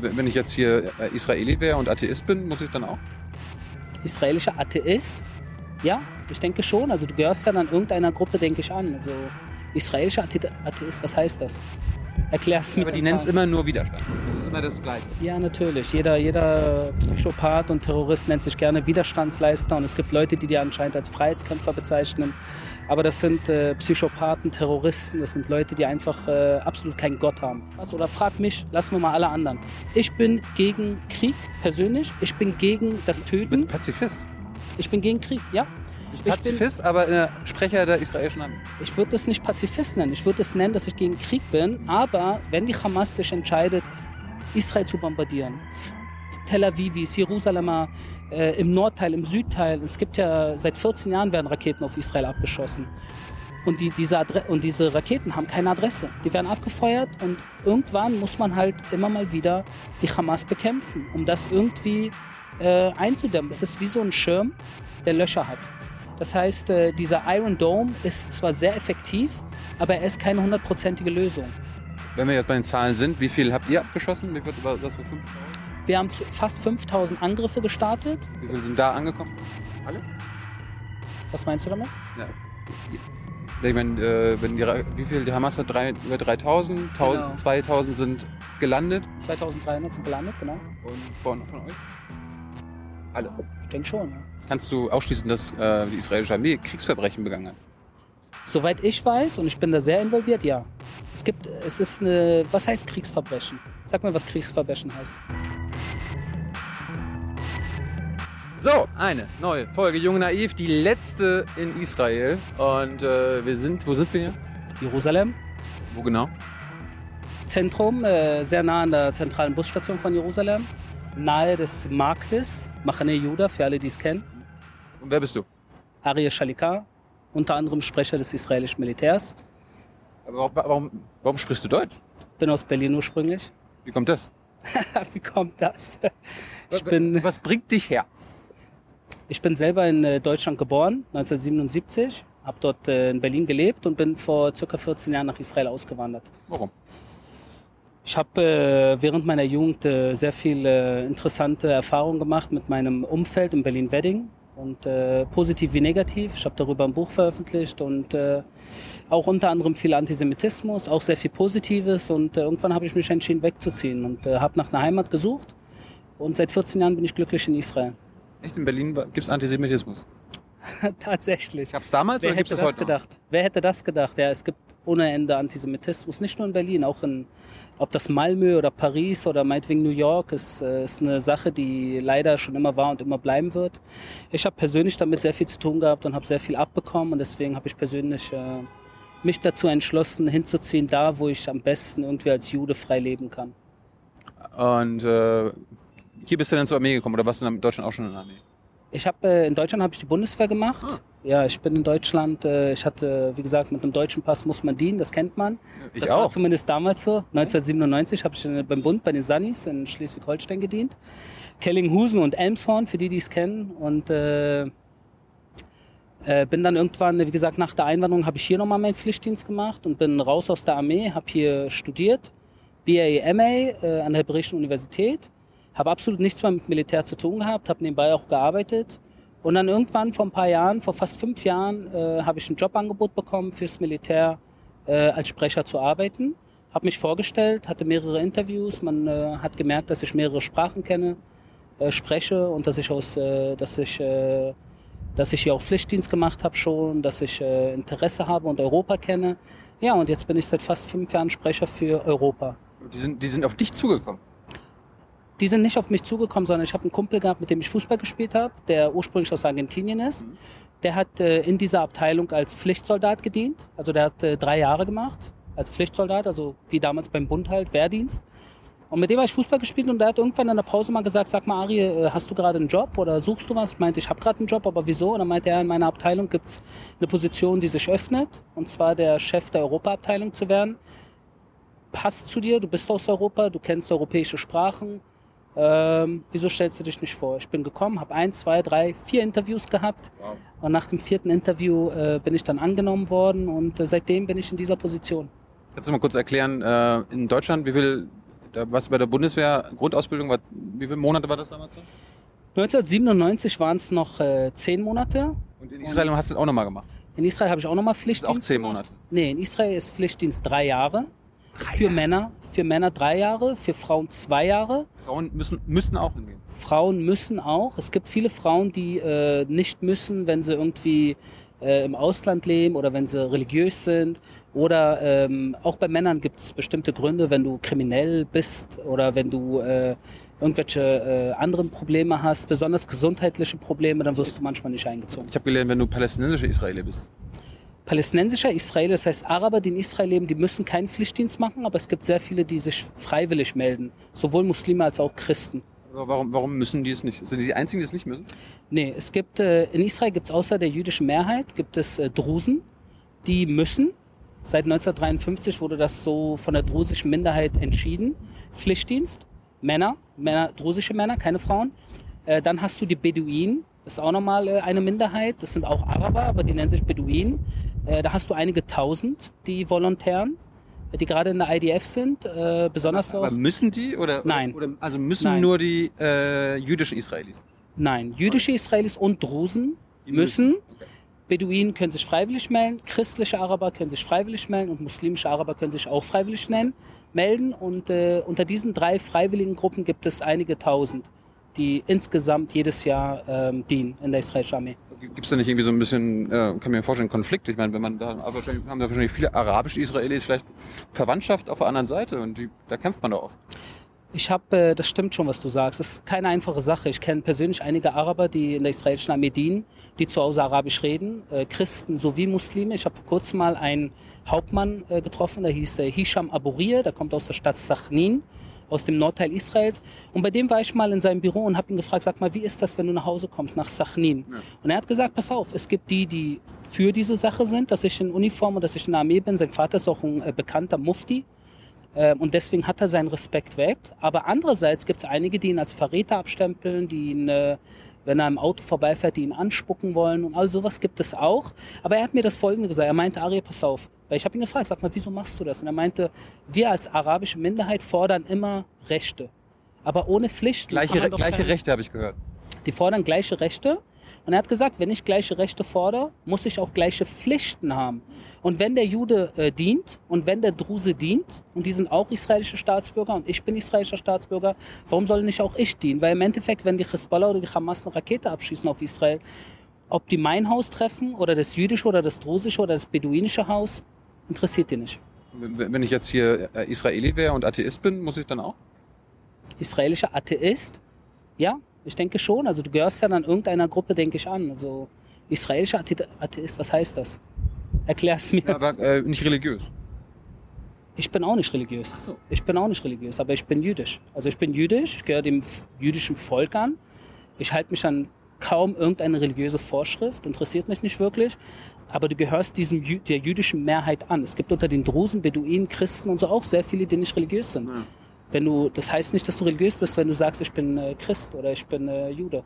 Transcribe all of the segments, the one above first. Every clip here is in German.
Wenn ich jetzt hier äh, Israeli wäre und Atheist bin, muss ich dann auch? Israelischer Atheist? Ja, ich denke schon. Also du gehörst dann an irgendeiner Gruppe, denke ich, an. Also israelischer Atheist, was heißt das? Erklär's mir. Aber die nennen es immer nur Widerstand. Das ist immer das Gleiche. Ja, natürlich. Jeder, jeder Psychopath und Terrorist nennt sich gerne Widerstandsleister und es gibt Leute, die die anscheinend als Freiheitskämpfer bezeichnen. Aber das sind äh, Psychopathen, Terroristen, das sind Leute, die einfach äh, absolut keinen Gott haben. Was? Oder frag mich, lassen wir mal alle anderen. Ich bin gegen Krieg persönlich. Ich bin gegen das Töten. Du bist Pazifist. Ich bin gegen Krieg, ja. Ich bin Pazifist, aber äh, Sprecher der israelischen Armee. Ich würde das nicht Pazifist nennen. Ich würde es nennen, dass ich gegen Krieg bin. Aber wenn die Hamas sich entscheidet, Israel zu bombardieren, Tel Avivis, Jerusalemer, äh, im Nordteil, im Südteil, es gibt ja seit 14 Jahren werden Raketen auf Israel abgeschossen. Und, die, diese und diese Raketen haben keine Adresse. Die werden abgefeuert und irgendwann muss man halt immer mal wieder die Hamas bekämpfen, um das irgendwie äh, einzudämmen. Es ist wie so ein Schirm, der Löcher hat. Das heißt, äh, dieser Iron Dome ist zwar sehr effektiv, aber er ist keine hundertprozentige Lösung. Wenn wir jetzt bei den Zahlen sind, wie viel habt ihr abgeschossen? Wie viel war das für 5000? Wir haben fast 5000 Angriffe gestartet. Wie viele sind da angekommen? Alle? Was meinst du damit? Ja. Ich meine, äh, wenn die, wie viel, die Hamas hat drei, über 3000, genau. 2000 sind gelandet. 2300 sind gelandet, genau. Und von, von euch? Alle? Ich denke schon, ja. Kannst du ausschließen, dass äh, die israelische Armee Kriegsverbrechen begangen hat? Soweit ich weiß, und ich bin da sehr involviert, ja. Es gibt, es ist eine, was heißt Kriegsverbrechen? Sag mir, was Kriegsverbrechen heißt. So, eine neue Folge Junge Naiv, die letzte in Israel. Und äh, wir sind, wo sind wir hier? Jerusalem. Wo genau? Zentrum, äh, sehr nah an der zentralen Busstation von Jerusalem. Nahe des Marktes, Machane Juda, für alle, die es kennen. Und wer bist du? Arie Shalika, unter anderem Sprecher des israelischen Militärs. Aber warum, warum sprichst du Deutsch? Bin aus Berlin ursprünglich. Wie kommt das? Wie kommt das? Ich bin, Was bringt dich her? Ich bin selber in äh, Deutschland geboren, 1977, habe dort äh, in Berlin gelebt und bin vor circa 14 Jahren nach Israel ausgewandert. Warum? Ich habe äh, während meiner Jugend sehr viele interessante Erfahrungen gemacht mit meinem Umfeld in Berlin-Wedding und positiv wie negativ. Ich habe darüber ein Buch veröffentlicht und auch unter anderem viel Antisemitismus, auch sehr viel Positives und äh, irgendwann habe ich mich entschieden wegzuziehen und äh, habe nach einer Heimat gesucht und seit 14 Jahren bin ich glücklich in Israel. Echt in Berlin gibt es Antisemitismus? Tatsächlich. Gab es damals Wer oder hätte das, das gedacht? Wer hätte das gedacht? Ja, es gibt ohne Ende Antisemitismus, nicht nur in Berlin, auch in, ob das Malmö oder Paris oder meinetwegen New York, ist, äh, ist eine Sache, die leider schon immer war und immer bleiben wird. Ich habe persönlich damit sehr viel zu tun gehabt und habe sehr viel abbekommen und deswegen habe ich persönlich äh, mich dazu entschlossen, hinzuziehen, da wo ich am besten irgendwie als Jude frei leben kann. Und äh, hier bist du dann zur Armee gekommen oder warst du in Deutschland auch schon in der Armee? Ich habe äh, in Deutschland habe ich die Bundeswehr gemacht. Ah. Ja, ich bin in Deutschland. Äh, ich hatte, wie gesagt, mit einem deutschen Pass muss man dienen. Das kennt man. Ich das auch. war zumindest damals so. 1997 habe ich beim Bund bei den Sunnis in Schleswig-Holstein gedient. Kellinghusen und Elmshorn, für die, die es kennen. Und äh, äh, bin dann irgendwann, wie gesagt, nach der Einwanderung habe ich hier nochmal meinen Pflichtdienst gemacht und bin raus aus der Armee, habe hier studiert, BA, MA äh, an der Hebräischen Universität habe absolut nichts mehr mit Militär zu tun gehabt, habe nebenbei auch gearbeitet. Und dann irgendwann vor ein paar Jahren, vor fast fünf Jahren, äh, habe ich ein Jobangebot bekommen fürs Militär äh, als Sprecher zu arbeiten. Habe mich vorgestellt, hatte mehrere Interviews. Man äh, hat gemerkt, dass ich mehrere Sprachen kenne, äh, spreche und dass ich aus, dass ich, dass ich hier auch Pflichtdienst gemacht habe schon, dass ich äh, Interesse habe und Europa kenne. Ja, und jetzt bin ich seit fast fünf Jahren Sprecher für Europa. Die sind, die sind auf dich zugekommen? die sind nicht auf mich zugekommen, sondern ich habe einen Kumpel gehabt, mit dem ich Fußball gespielt habe, der ursprünglich aus Argentinien ist. Mhm. Der hat äh, in dieser Abteilung als Pflichtsoldat gedient. Also der hat äh, drei Jahre gemacht als Pflichtsoldat, also wie damals beim Bund halt, Wehrdienst. Und mit dem habe ich Fußball gespielt und der hat irgendwann in der Pause mal gesagt, sag mal Ari, äh, hast du gerade einen Job oder suchst du was? Ich meinte, ich habe gerade einen Job, aber wieso? Und dann meinte er, in meiner Abteilung gibt's eine Position, die sich öffnet, und zwar der Chef der Europaabteilung zu werden. Passt zu dir, du bist aus Europa, du kennst europäische Sprachen, ähm, wieso stellst du dich nicht vor? Ich bin gekommen, habe ein, zwei, drei, vier Interviews gehabt wow. und nach dem vierten Interview äh, bin ich dann angenommen worden und äh, seitdem bin ich in dieser Position. Kannst du mal kurz erklären, äh, in Deutschland, wie viel da du bei der Bundeswehr, Grundausbildung, war, wie viele Monate war das damals? so? 1997 waren es noch äh, zehn Monate. Und in Israel hast du das auch nochmal gemacht. In Israel habe ich auch nochmal Das ist Pflichtdienst. auch zehn gemacht. Monate. Nee, in Israel ist Pflichtdienst drei Jahre. für Männer. Für Männer drei Jahre, für Frauen zwei Jahre. Frauen müssen, müssen auch hingehen. Frauen müssen auch. Es gibt viele Frauen, die äh, nicht müssen, wenn sie irgendwie äh, im Ausland leben oder wenn sie religiös sind. Oder ähm, auch bei Männern gibt es bestimmte Gründe, wenn du kriminell bist oder wenn du äh, irgendwelche äh, anderen Probleme hast, besonders gesundheitliche Probleme, dann wirst du manchmal nicht eingezogen. Ich habe gelernt, wenn du palästinensischer Israeli bist. Palästinensischer Israeler, das heißt Araber, die in Israel leben, die müssen keinen Pflichtdienst machen, aber es gibt sehr viele, die sich freiwillig melden. Sowohl Muslime als auch Christen. Warum, warum müssen die es nicht? Sind die die einzigen, die es nicht müssen? Nee, es gibt, äh, in Israel gibt es außer der jüdischen Mehrheit, gibt es äh, Drusen, die müssen. Seit 1953 wurde das so von der drusischen Minderheit entschieden. Pflichtdienst, Männer, Männer, drusische Männer, keine Frauen. Äh, dann hast du die Beduinen, das ist auch nochmal äh, eine Minderheit. Das sind auch Araber, aber die nennen sich Beduinen. Äh, da hast du einige tausend, die Volontären, die gerade in der IDF sind, äh, besonders auch. Aber müssen die? Oder, Nein. Oder, also müssen Nein. nur die äh, jüdischen Israelis? Nein, jüdische Israelis und Drusen Die müssen. Beduinen können sich freiwillig melden, christliche Araber können sich freiwillig melden und muslimische Araber können sich auch freiwillig nennen, melden. Und äh, unter diesen drei freiwilligen Gruppen gibt es einige tausend, die insgesamt jedes Jahr ähm, dienen in der israelischen Armee. Gibt es da nicht irgendwie so ein bisschen, äh, kann mir vorstellen, Konflikt? Ich meine, wenn man da, wahrscheinlich haben da wahrscheinlich viele arabische Israelis vielleicht Verwandtschaft auf der anderen Seite und die, da kämpft man doch oft. Ich habe, äh, das stimmt schon, was du sagst. Es ist keine einfache Sache. Ich kenne persönlich einige Araber, die in der israelischen Armee dienen, die zu Hause Arabisch reden, äh, Christen sowie Muslime. Ich habe vor kurzem mal einen Hauptmann äh, getroffen, der hieß äh, Hisham Aburir, der kommt aus der Stadt Sachnin, aus dem Nordteil Israels. Und bei dem war ich mal in seinem Büro und habe ihn gefragt, sag mal, wie ist das, wenn du nach Hause kommst, nach Sachnin? Ja. Und er hat gesagt, pass auf, es gibt die, die für diese Sache sind, dass ich in Uniform und dass ich in der Armee bin. Sein Vater ist auch ein äh, bekannter Mufti. Ähm, und deswegen hat er seinen Respekt weg. Aber andererseits gibt es einige, die ihn als Verräter abstempeln, die ihn, äh, wenn er im Auto vorbeifährt, die ihn anspucken wollen und all sowas gibt es auch. Aber er hat mir das Folgende gesagt. Er meinte, Ari, pass auf. Weil ich habe ihn gefragt, sag mal, wieso machst du das? Und er meinte, wir als arabische Minderheit fordern immer Rechte. Aber ohne Pflicht. Gleiche, gleiche keine- Rechte habe ich gehört. die fordern gleiche Rechte. Und er hat gesagt, wenn ich gleiche Rechte fordere, muss ich auch gleiche Pflichten haben. Und wenn der Jude äh, dient und wenn der Druse dient, und die sind auch israelische Staatsbürger und ich bin israelischer Staatsbürger, warum soll nicht auch ich dienen? Weil im Endeffekt, wenn die Hisbollah oder die Hamas eine Rakete abschießen auf Israel, ob die mein Haus treffen oder das jüdische oder das drusische oder das beduinische Haus, interessiert die nicht. Wenn ich jetzt hier äh, Israeli wäre und Atheist bin, muss ich dann auch? Israelischer Atheist? Ja, ich denke schon. Also du gehörst ja dann irgendeiner Gruppe, denke ich, an. Also israelischer Athe Atheist, was heißt das? Erklär's mir. Ja, aber äh, nicht religiös. Ich bin auch nicht religiös. Ach so. Ich bin auch nicht religiös, aber ich bin jüdisch. Also ich bin jüdisch, ich gehöre dem jüdischen Volk an. Ich halte mich an kaum irgendeine religiöse Vorschrift, interessiert mich nicht wirklich. Aber du gehörst diesem der jüdischen Mehrheit an. Es gibt unter den Drusen, Beduinen, Christen und so auch sehr viele, die nicht religiös sind. Ja. Wenn du, das heißt nicht, dass du religiös bist, wenn du sagst, ich bin äh, Christ oder ich bin äh, Jude.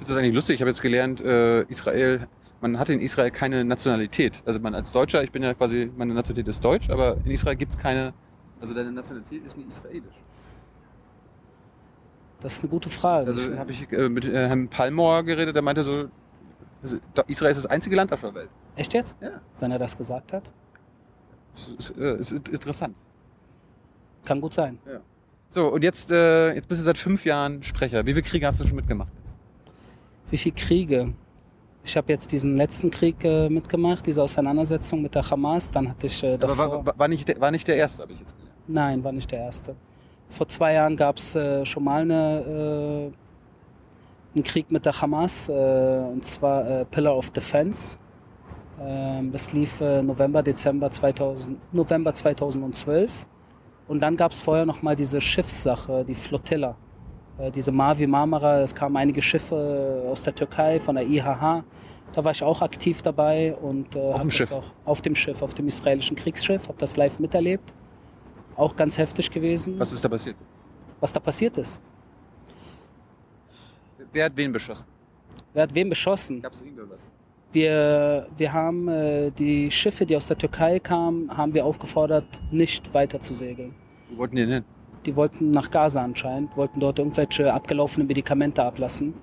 Das ist eigentlich lustig. Ich habe jetzt gelernt, äh, Israel, man hat in Israel keine Nationalität. Also man als Deutscher, ich bin ja quasi, meine Nationalität ist deutsch, aber in Israel gibt es keine, also deine Nationalität ist nicht israelisch. Das ist eine gute Frage. Also habe ich äh, mit äh, Herrn Palmore geredet, der meinte so, Israel ist das einzige Land auf der Welt. Echt jetzt? Ja. Wenn er das gesagt hat? Das ist, äh, ist interessant. Kann gut sein. So, und jetzt, äh, jetzt bist du seit fünf Jahren Sprecher. Wie viele Kriege hast du schon mitgemacht? Wie viele Kriege? Ich habe jetzt diesen letzten Krieg äh, mitgemacht, diese Auseinandersetzung mit der Hamas. Dann hatte ich äh, Aber davor... war, war, war, nicht der, war nicht der erste, habe ich jetzt gelernt. Nein, war nicht der erste. Vor zwei Jahren gab es äh, schon mal eine, äh, einen Krieg mit der Hamas, äh, und zwar äh, Pillar of Defense. Ähm, das lief November, Dezember 2000, November 2012. Und dann gab es vorher noch mal diese Schiffssache, die Flottilla. Äh, diese Mavi Marmara, es kamen einige Schiffe aus der Türkei, von der IHH. Da war ich auch aktiv dabei und äh, hab dem das Schiff? auch auf dem Schiff, auf dem israelischen Kriegsschiff, habe das live miterlebt. Auch ganz heftig gewesen, Was ist da passiert? was da passiert ist. Wer hat wen beschossen? Wer hat wen beschossen? Gab es irgendwas? Wir, wir haben äh, die Schiffe, die aus der Türkei kamen, haben wir aufgefordert, nicht weiter zu segeln. Wo wollten die denn hin? Die wollten nach Gaza anscheinend, wollten dort irgendwelche abgelaufene Medikamente ablassen.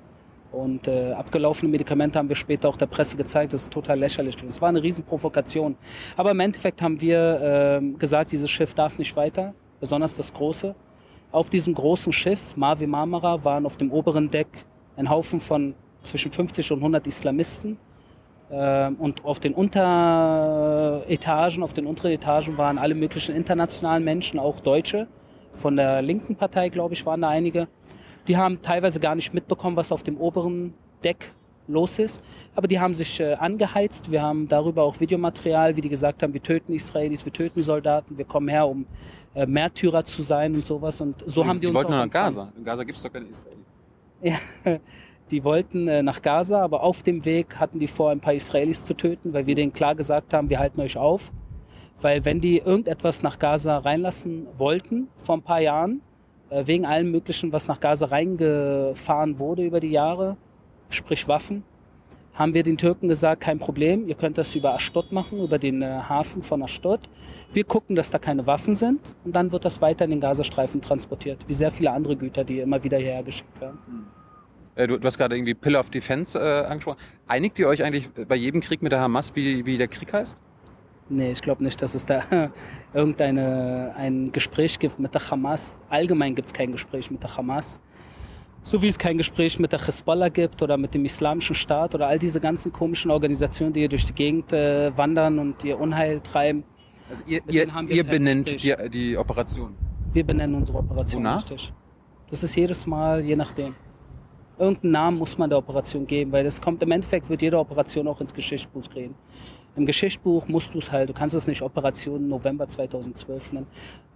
Und äh, abgelaufene Medikamente haben wir später auch der Presse gezeigt. Das ist total lächerlich. Es war eine Riesenprovokation. Aber im Endeffekt haben wir äh, gesagt, dieses Schiff darf nicht weiter, besonders das große. Auf diesem großen Schiff, Mavi Marmara, waren auf dem oberen Deck ein Haufen von zwischen 50 und 100 Islamisten. Äh, und auf den Unteretagen, auf den unteren Etagen waren alle möglichen internationalen Menschen, auch Deutsche. Von der linken Partei, glaube ich, waren da einige. Die haben teilweise gar nicht mitbekommen, was auf dem oberen Deck los ist. Aber die haben sich äh, angeheizt. Wir haben darüber auch Videomaterial, wie die gesagt haben, wir töten Israelis, wir töten Soldaten, wir kommen her, um äh, Märtyrer zu sein und sowas. Und so haben die, die uns wollten auch nach. Gaza. In Gaza gibt es doch keine Israelis. Ja, die wollten äh, nach Gaza, aber auf dem Weg hatten die vor, ein paar Israelis zu töten, weil wir denen klar gesagt haben, wir halten euch auf. Weil wenn die irgendetwas nach Gaza reinlassen wollten, vor ein paar Jahren, äh, wegen allem Möglichen, was nach Gaza reingefahren wurde über die Jahre, sprich Waffen, haben wir den Türken gesagt, kein Problem, ihr könnt das über Ashdod machen, über den äh, Hafen von Ashdod. Wir gucken, dass da keine Waffen sind und dann wird das weiter in den Gazastreifen transportiert, wie sehr viele andere Güter, die immer wieder hierher geschickt werden. Äh, du, du hast gerade irgendwie Pillar of Defense äh, angesprochen. Einigt ihr euch eigentlich bei jedem Krieg mit der Hamas, wie, wie der Krieg heißt? Nee, ich glaube nicht, dass es da irgendeine ein Gespräch gibt mit der Hamas. Allgemein gibt es kein Gespräch mit der Hamas. So wie es kein Gespräch mit der Hezbollah gibt oder mit dem Islamischen Staat oder all diese ganzen komischen Organisationen, die hier durch die Gegend äh, wandern und ihr Unheil treiben. Also ihr, ihr, ihr benennt die, Gespräch. die Operation. Wir benennen unsere Operation Wonach? richtig. Das ist jedes Mal, je nachdem. Irgendeinen Namen muss man der Operation geben, weil es kommt im Endeffekt, wird jede Operation auch ins Geschichtsbuch gehen. Im Geschichtsbuch musst du es halt, du kannst es nicht Operation November 2012 nennen.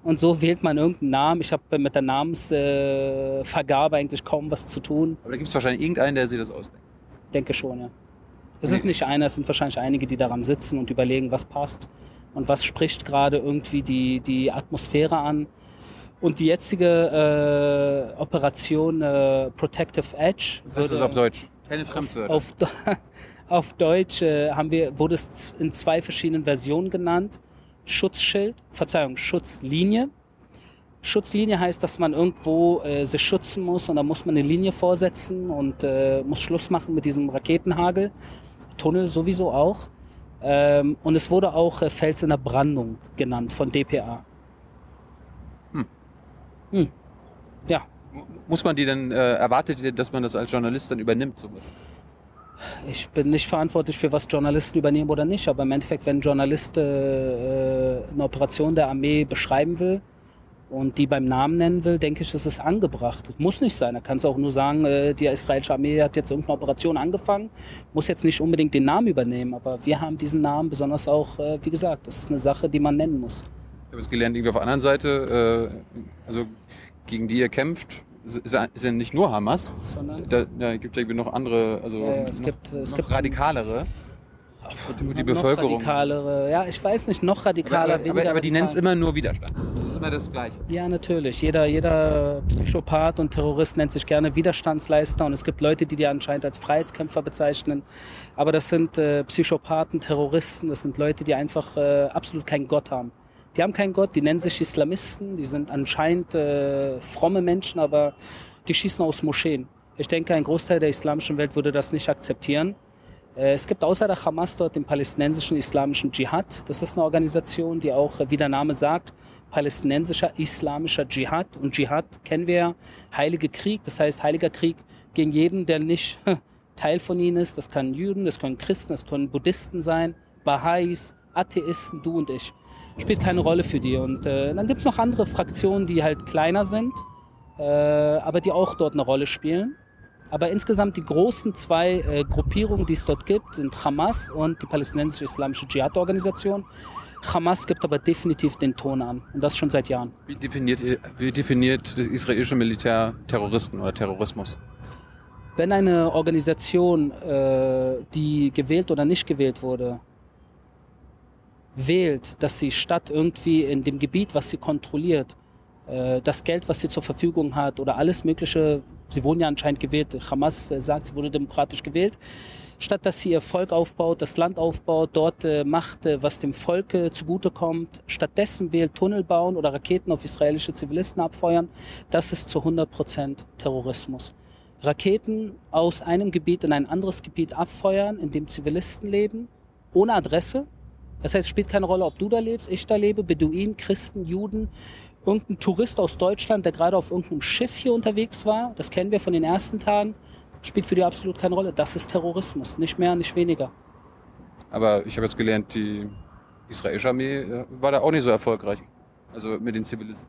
Und so wählt man irgendeinen Namen. Ich habe mit der Namensvergabe äh, eigentlich kaum was zu tun. Aber da gibt es wahrscheinlich irgendeinen, der sich das ausdenkt. Denke schon, ja. Es Nee. ist nicht einer, es sind wahrscheinlich einige, die daran sitzen und überlegen, was passt und was spricht gerade irgendwie die, die Atmosphäre an. Und die jetzige äh, Operation äh, Protective Edge das auf Deutsch? Keine Fremdwörter. auf, Do- auf Deutsch äh, haben wir, wurde es in zwei verschiedenen Versionen genannt. Schutzschild, Verzeihung, Schutzlinie. Schutzlinie heißt, dass man irgendwo äh, sich schützen muss und da muss man eine Linie vorsetzen und äh, muss Schluss machen mit diesem Raketenhagel. Tunnel sowieso auch. Ähm, und es wurde auch äh, Fels in der Brandung genannt von DPA. Hm. Ja, Muss man die denn, äh, erwartet ihr, dass man das als Journalist dann übernimmt? Sowas? Ich bin nicht verantwortlich für was Journalisten übernehmen oder nicht, aber im Endeffekt, wenn ein Journalist äh, äh, eine Operation der Armee beschreiben will und die beim Namen nennen will, denke ich, ist es angebracht. Muss nicht sein. Er kann es auch nur sagen, äh, die israelische Armee hat jetzt irgendeine Operation angefangen, muss jetzt nicht unbedingt den Namen übernehmen, aber wir haben diesen Namen besonders auch, äh, wie gesagt, das ist eine Sache, die man nennen muss. Ich habe es gelernt, irgendwie auf der anderen Seite, äh, also gegen die ihr kämpft, ist ja- ja nicht nur Hamas. Sondern Da, da gibt es irgendwie noch andere, also Ja, ja, es noch, gibt- es noch gibt- radikalere. Und die noch Bevölkerung. radikalere, ja, ich weiß nicht, noch radikaler, aber, aber, aber die nennen es immer nur Widerstand. Das ist immer das Gleiche. Ja, natürlich. Jeder, jeder Psychopath und Terrorist nennt sich gerne Widerstandsleister und es gibt Leute, die die anscheinend als Freiheitskämpfer bezeichnen. Aber das sind äh, Psychopathen, Terroristen, das sind Leute, die einfach äh, absolut keinen Gott haben. Die haben keinen Gott, die nennen sich Islamisten, die sind anscheinend äh, fromme Menschen, aber die schießen aus Moscheen. Ich denke, ein Großteil der islamischen Welt würde das nicht akzeptieren. Äh, Es gibt außer der Hamas dort den palästinensischen islamischen Dschihad. Das ist eine Organisation, die auch, wie der Name sagt, palästinensischer islamischer Dschihad. Und Dschihad kennen wir ja, Heilige Krieg. Das heißt, Heiliger Krieg gegen jeden, der nicht Teil von ihnen ist. Das können Juden, das können Christen, das können Buddhisten sein, Baha'is, Atheisten, du und ich. Spielt keine Rolle für die. Und äh, dann gibt's noch andere Fraktionen, die halt kleiner sind, äh, aber die auch dort eine Rolle spielen. Aber insgesamt die großen zwei äh, Gruppierungen, die es dort gibt, sind Hamas und die palästinensische islamische Dschihad-Organisation. Hamas gibt aber definitiv den Ton an und das schon seit Jahren. Wie definiert, wie definiert das israelische Militär Terroristen oder Terrorismus? Wenn eine Organisation, äh, die gewählt oder nicht gewählt wurde, wählt, dass sie statt irgendwie in dem Gebiet, was sie kontrolliert, äh, das Geld, was sie zur Verfügung hat oder alles Mögliche, sie wurden ja anscheinend gewählt, Hamas äh, sagt, sie wurde demokratisch gewählt, statt dass sie ihr Volk aufbaut, das Land aufbaut, dort äh, macht, was dem Volke zugutekommt, stattdessen wählt Tunnel bauen oder Raketen auf israelische Zivilisten abfeuern, das ist zu 100 Prozent Terrorismus. Raketen aus einem Gebiet in ein anderes Gebiet abfeuern, in dem Zivilisten leben, ohne Adresse. Das heißt, es spielt keine Rolle, ob du da lebst, ich da lebe, Beduinen, Christen, Juden, irgendein Tourist aus Deutschland, der gerade auf irgendeinem Schiff hier unterwegs war. Das kennen wir von den ersten Tagen spielt für die absolut keine Rolle. Das ist Terrorismus, nicht mehr, nicht weniger. Aber ich habe jetzt gelernt, die israelische Armee äh, war da auch nicht so erfolgreich. Also mit den Zivilisten.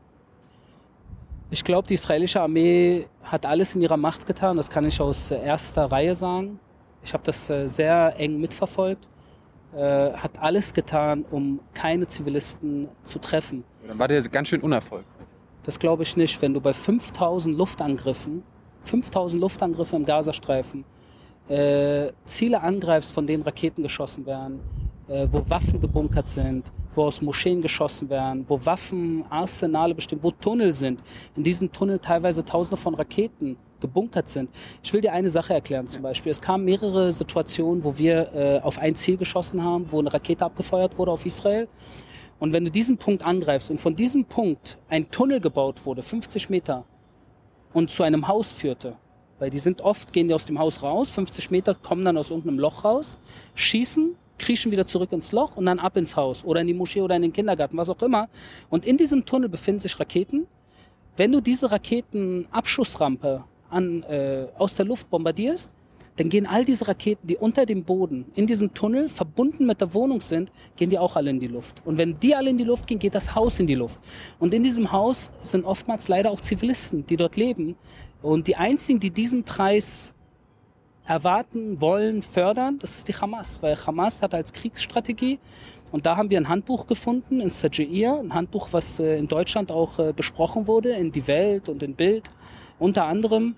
Ich glaube, die israelische Armee hat alles in ihrer Macht getan. Das kann ich aus erster Reihe sagen. Ich habe das äh, sehr eng mitverfolgt. Äh, hat alles getan, um keine Zivilisten zu treffen. Dann war der ganz schön unerfolgreich. Das glaube ich nicht. Wenn du bei 5000 Luftangriffen 5000 Luftangriffe im Gazastreifen, äh, Ziele angreifst, von denen Raketen geschossen werden, äh, wo Waffen gebunkert sind, wo aus Moscheen geschossen werden, wo Waffenarsenale bestimmt, wo Tunnel sind, in diesen Tunnel teilweise Tausende von Raketen gebunkert sind. Ich will dir eine Sache erklären zum Beispiel. Es kamen mehrere Situationen, wo wir äh, auf ein Ziel geschossen haben, wo eine Rakete abgefeuert wurde auf Israel. Und wenn du diesen Punkt angreifst und von diesem Punkt ein Tunnel gebaut wurde, 50 Meter, und zu einem Haus führte. Weil die sind oft, gehen die aus dem Haus raus, 50 Meter, kommen dann aus irgendeinem Loch raus, schießen, kriechen wieder zurück ins Loch und dann ab ins Haus oder in die Moschee oder in den Kindergarten, was auch immer. Und in diesem Tunnel befinden sich Raketen. Wenn du diese Raketenabschussrampe an, äh, aus der Luft bombardierst, dann gehen all diese Raketen, die unter dem Boden in diesem Tunnel verbunden mit der Wohnung sind, gehen die auch alle in die Luft. Und wenn die alle in die Luft gehen, geht das Haus in die Luft. Und in diesem Haus sind oftmals leider auch Zivilisten, die dort leben. Und die einzigen, die diesen Preis erwarten, wollen, fördern, das ist die Hamas. Weil Hamas hat als Kriegsstrategie, und da haben wir ein Handbuch gefunden in Sajir, ein Handbuch, was äh, in Deutschland auch äh, besprochen wurde, in Die Welt und in Bild, unter anderem.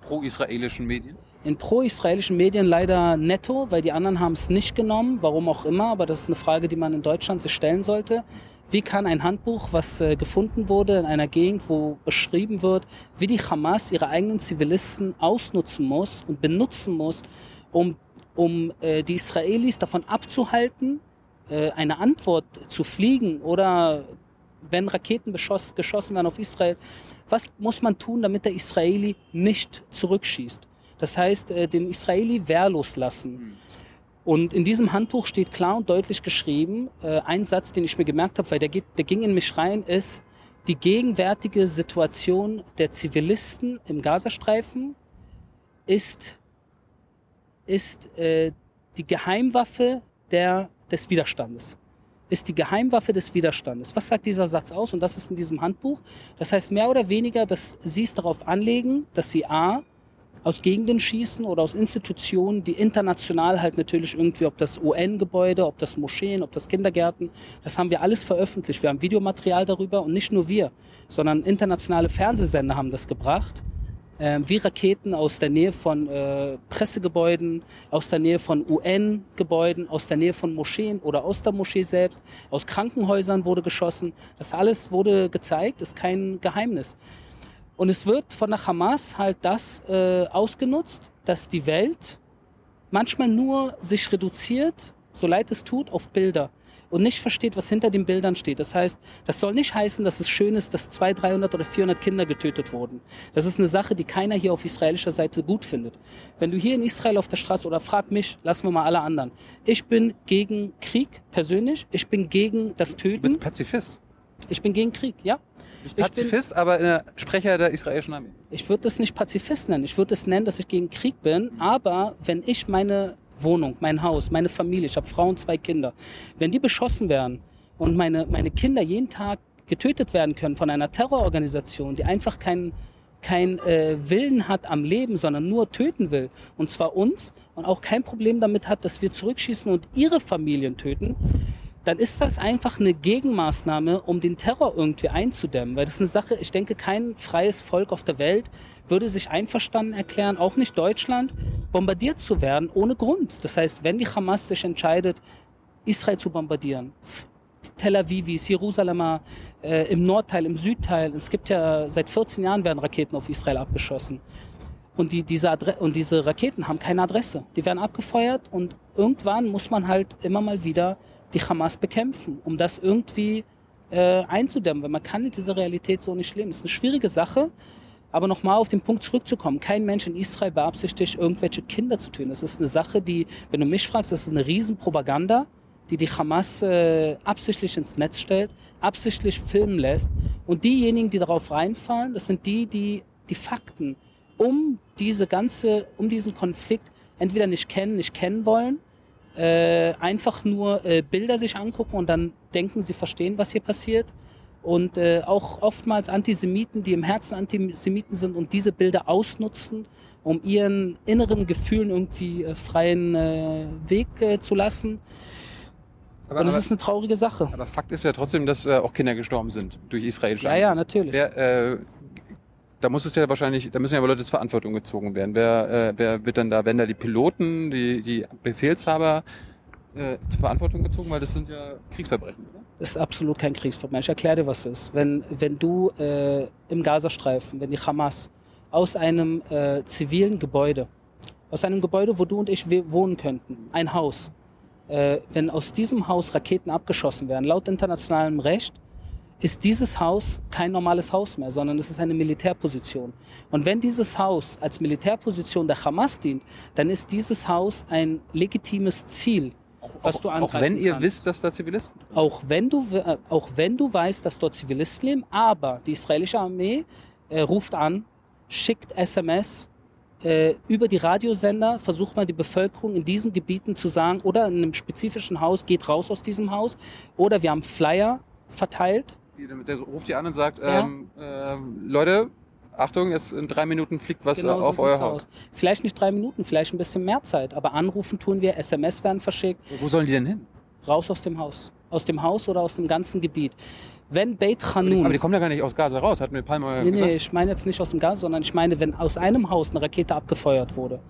Pro-israelischen Medien? in pro-israelischen Medien leider netto, weil die anderen haben es nicht genommen, warum auch immer, aber das ist eine Frage, die man in Deutschland sich stellen sollte. Wie kann ein Handbuch, was äh, gefunden wurde in einer Gegend, wo beschrieben wird, wie die Hamas ihre eigenen Zivilisten ausnutzen muss und benutzen muss, um, um äh, die Israelis davon abzuhalten, äh, eine Antwort zu fliegen oder wenn Raketen beschoss, geschossen werden auf Israel, was muss man tun, damit der Israeli nicht zurückschießt? Das heißt, äh, den Israeli wehrlos lassen. Mhm. Und in diesem Handbuch steht klar und deutlich geschrieben, äh, ein Satz, den ich mir gemerkt habe, weil der, geht, der ging in mich rein, ist, die gegenwärtige Situation der Zivilisten im Gazastreifen ist, ist äh, die Geheimwaffe der, des Widerstandes. Ist die Geheimwaffe des Widerstandes. Was sagt dieser Satz aus? Und das ist in diesem Handbuch. Das heißt mehr oder weniger, dass sie es darauf anlegen, dass sie A, aus Gegenden schießen oder aus Institutionen, die international halt natürlich irgendwie, ob das UN-Gebäude, ob das Moscheen, ob das Kindergärten, das haben wir alles veröffentlicht. Wir haben Videomaterial darüber und nicht nur wir, sondern internationale Fernsehsender haben das gebracht. Äh, wie Raketen aus der Nähe von äh, Pressegebäuden, aus der Nähe von UN-Gebäuden, aus der Nähe von Moscheen oder aus der Moschee selbst, aus Krankenhäusern wurde geschossen. Das alles wurde gezeigt, ist kein Geheimnis. Und es wird von der Hamas halt das äh, ausgenutzt, dass die Welt manchmal nur sich reduziert, so leid es tut, auf Bilder und nicht versteht, was hinter den Bildern steht. Das heißt, das soll nicht heißen, dass es schön ist, dass 200, 300 oder 400 Kinder getötet wurden. Das ist eine Sache, die keiner hier auf israelischer Seite gut findet. Wenn du hier in Israel auf der Straße oder frag mich, lassen wir mal alle anderen. Ich bin gegen Krieg persönlich. Ich bin gegen das Töten. Du bist Pazifist. Ich bin gegen Krieg, ja. Ich Pazifist, bin, aber der Sprecher der israelischen Armee. Ich würde das nicht Pazifist nennen. Ich würde es nennen, dass ich gegen Krieg bin. Aber wenn ich meine Wohnung, mein Haus, meine Familie, ich habe Frauen, zwei Kinder, wenn die beschossen werden und meine, meine Kinder jeden Tag getötet werden können von einer Terrororganisation, die einfach keinen kein äh, Willen hat am Leben, sondern nur töten will, und zwar uns, und auch kein Problem damit hat, dass wir zurückschießen und ihre Familien töten, dann ist das einfach eine Gegenmaßnahme, um den Terror irgendwie einzudämmen. Weil das ist eine Sache, ich denke, kein freies Volk auf der Welt würde sich einverstanden erklären, auch nicht Deutschland, bombardiert zu werden ohne Grund. Das heißt, wenn die Hamas sich entscheidet, Israel zu bombardieren, Tel Avivis, Jerusalemer, äh, im Nordteil, im Südteil, es gibt ja seit 14 Jahren werden Raketen auf Israel abgeschossen. Und, die, diese und diese Raketen haben keine Adresse. Die werden abgefeuert und irgendwann muss man halt immer mal wieder die Hamas bekämpfen, um das irgendwie äh, einzudämmen. Weil man kann in dieser Realität so nicht leben. Das ist eine schwierige Sache. Aber nochmal auf den Punkt zurückzukommen. Kein Mensch in Israel beabsichtigt, irgendwelche Kinder zu töten. Das ist eine Sache, die, wenn du mich fragst, das ist eine Riesenpropaganda, die die Hamas äh, absichtlich ins Netz stellt, absichtlich filmen lässt. Und diejenigen, die darauf reinfallen, das sind die, die die Fakten um diese ganze, um diesen Konflikt entweder nicht kennen, nicht kennen wollen, äh, einfach nur äh, Bilder sich angucken und dann denken, sie verstehen, was hier passiert. Und äh, auch oftmals Antisemiten, die im Herzen Antisemiten sind und diese Bilder ausnutzen, um ihren inneren Gefühlen irgendwie äh, freien äh, Weg äh, zu lassen. Aber, und das aber, ist eine traurige Sache. aber Fakt ist ja trotzdem, dass äh, auch Kinder gestorben sind durch israelische Ja, ja, natürlich. Wer, äh, da muss es ja wahrscheinlich, da müssen ja aber Leute zur Verantwortung gezogen werden. Wer, äh, wer wird dann da, werden da die Piloten, die, die Befehlshaber äh, zur Verantwortung gezogen, weil das sind ja Kriegsverbrechen, oder? Ist absolut kein Kriegsverbrechen. Ich erkläre dir, was es ist. Wenn, wenn du äh, im Gazastreifen, wenn die Hamas aus einem äh, zivilen Gebäude, aus einem Gebäude, wo du und ich wohnen könnten, ein Haus, äh, wenn aus diesem Haus Raketen abgeschossen werden, laut internationalem Recht, ist dieses Haus kein normales Haus mehr, sondern es ist eine Militärposition. Und wenn dieses Haus als Militärposition der Hamas dient, dann ist dieses Haus ein legitimes Ziel, was du Auch angreifen wenn ihr kannst. wisst, dass da Zivilisten drin Auch wenn du, äh, auch wenn du weißt, dass dort Zivilisten leben, aber die israelische Armee äh, ruft an, schickt SMS äh, über die Radiosender, versucht mal die Bevölkerung in diesen Gebieten zu sagen, oder in einem spezifischen Haus, geht raus aus diesem Haus, oder wir haben Flyer verteilt. Die, der ruft die an und sagt, Ja. ähm, ähm, Leute, Achtung, jetzt in drei Minuten fliegt was Genau so auf euer sieht's Haus. aus. Vielleicht nicht drei Minuten, vielleicht ein bisschen mehr Zeit, aber anrufen tun wir, SMS werden verschickt, Wo sollen die denn hin? raus aus dem Haus. Aus dem Haus oder aus dem ganzen Gebiet. Wenn Beit Hanun... aber die kommen ja gar nicht aus Gaza raus, hat mir Palmer Nee, gesagt. nee, ich meine jetzt nicht aus dem Gas, sondern ich meine, wenn aus einem Haus eine Rakete abgefeuert wurde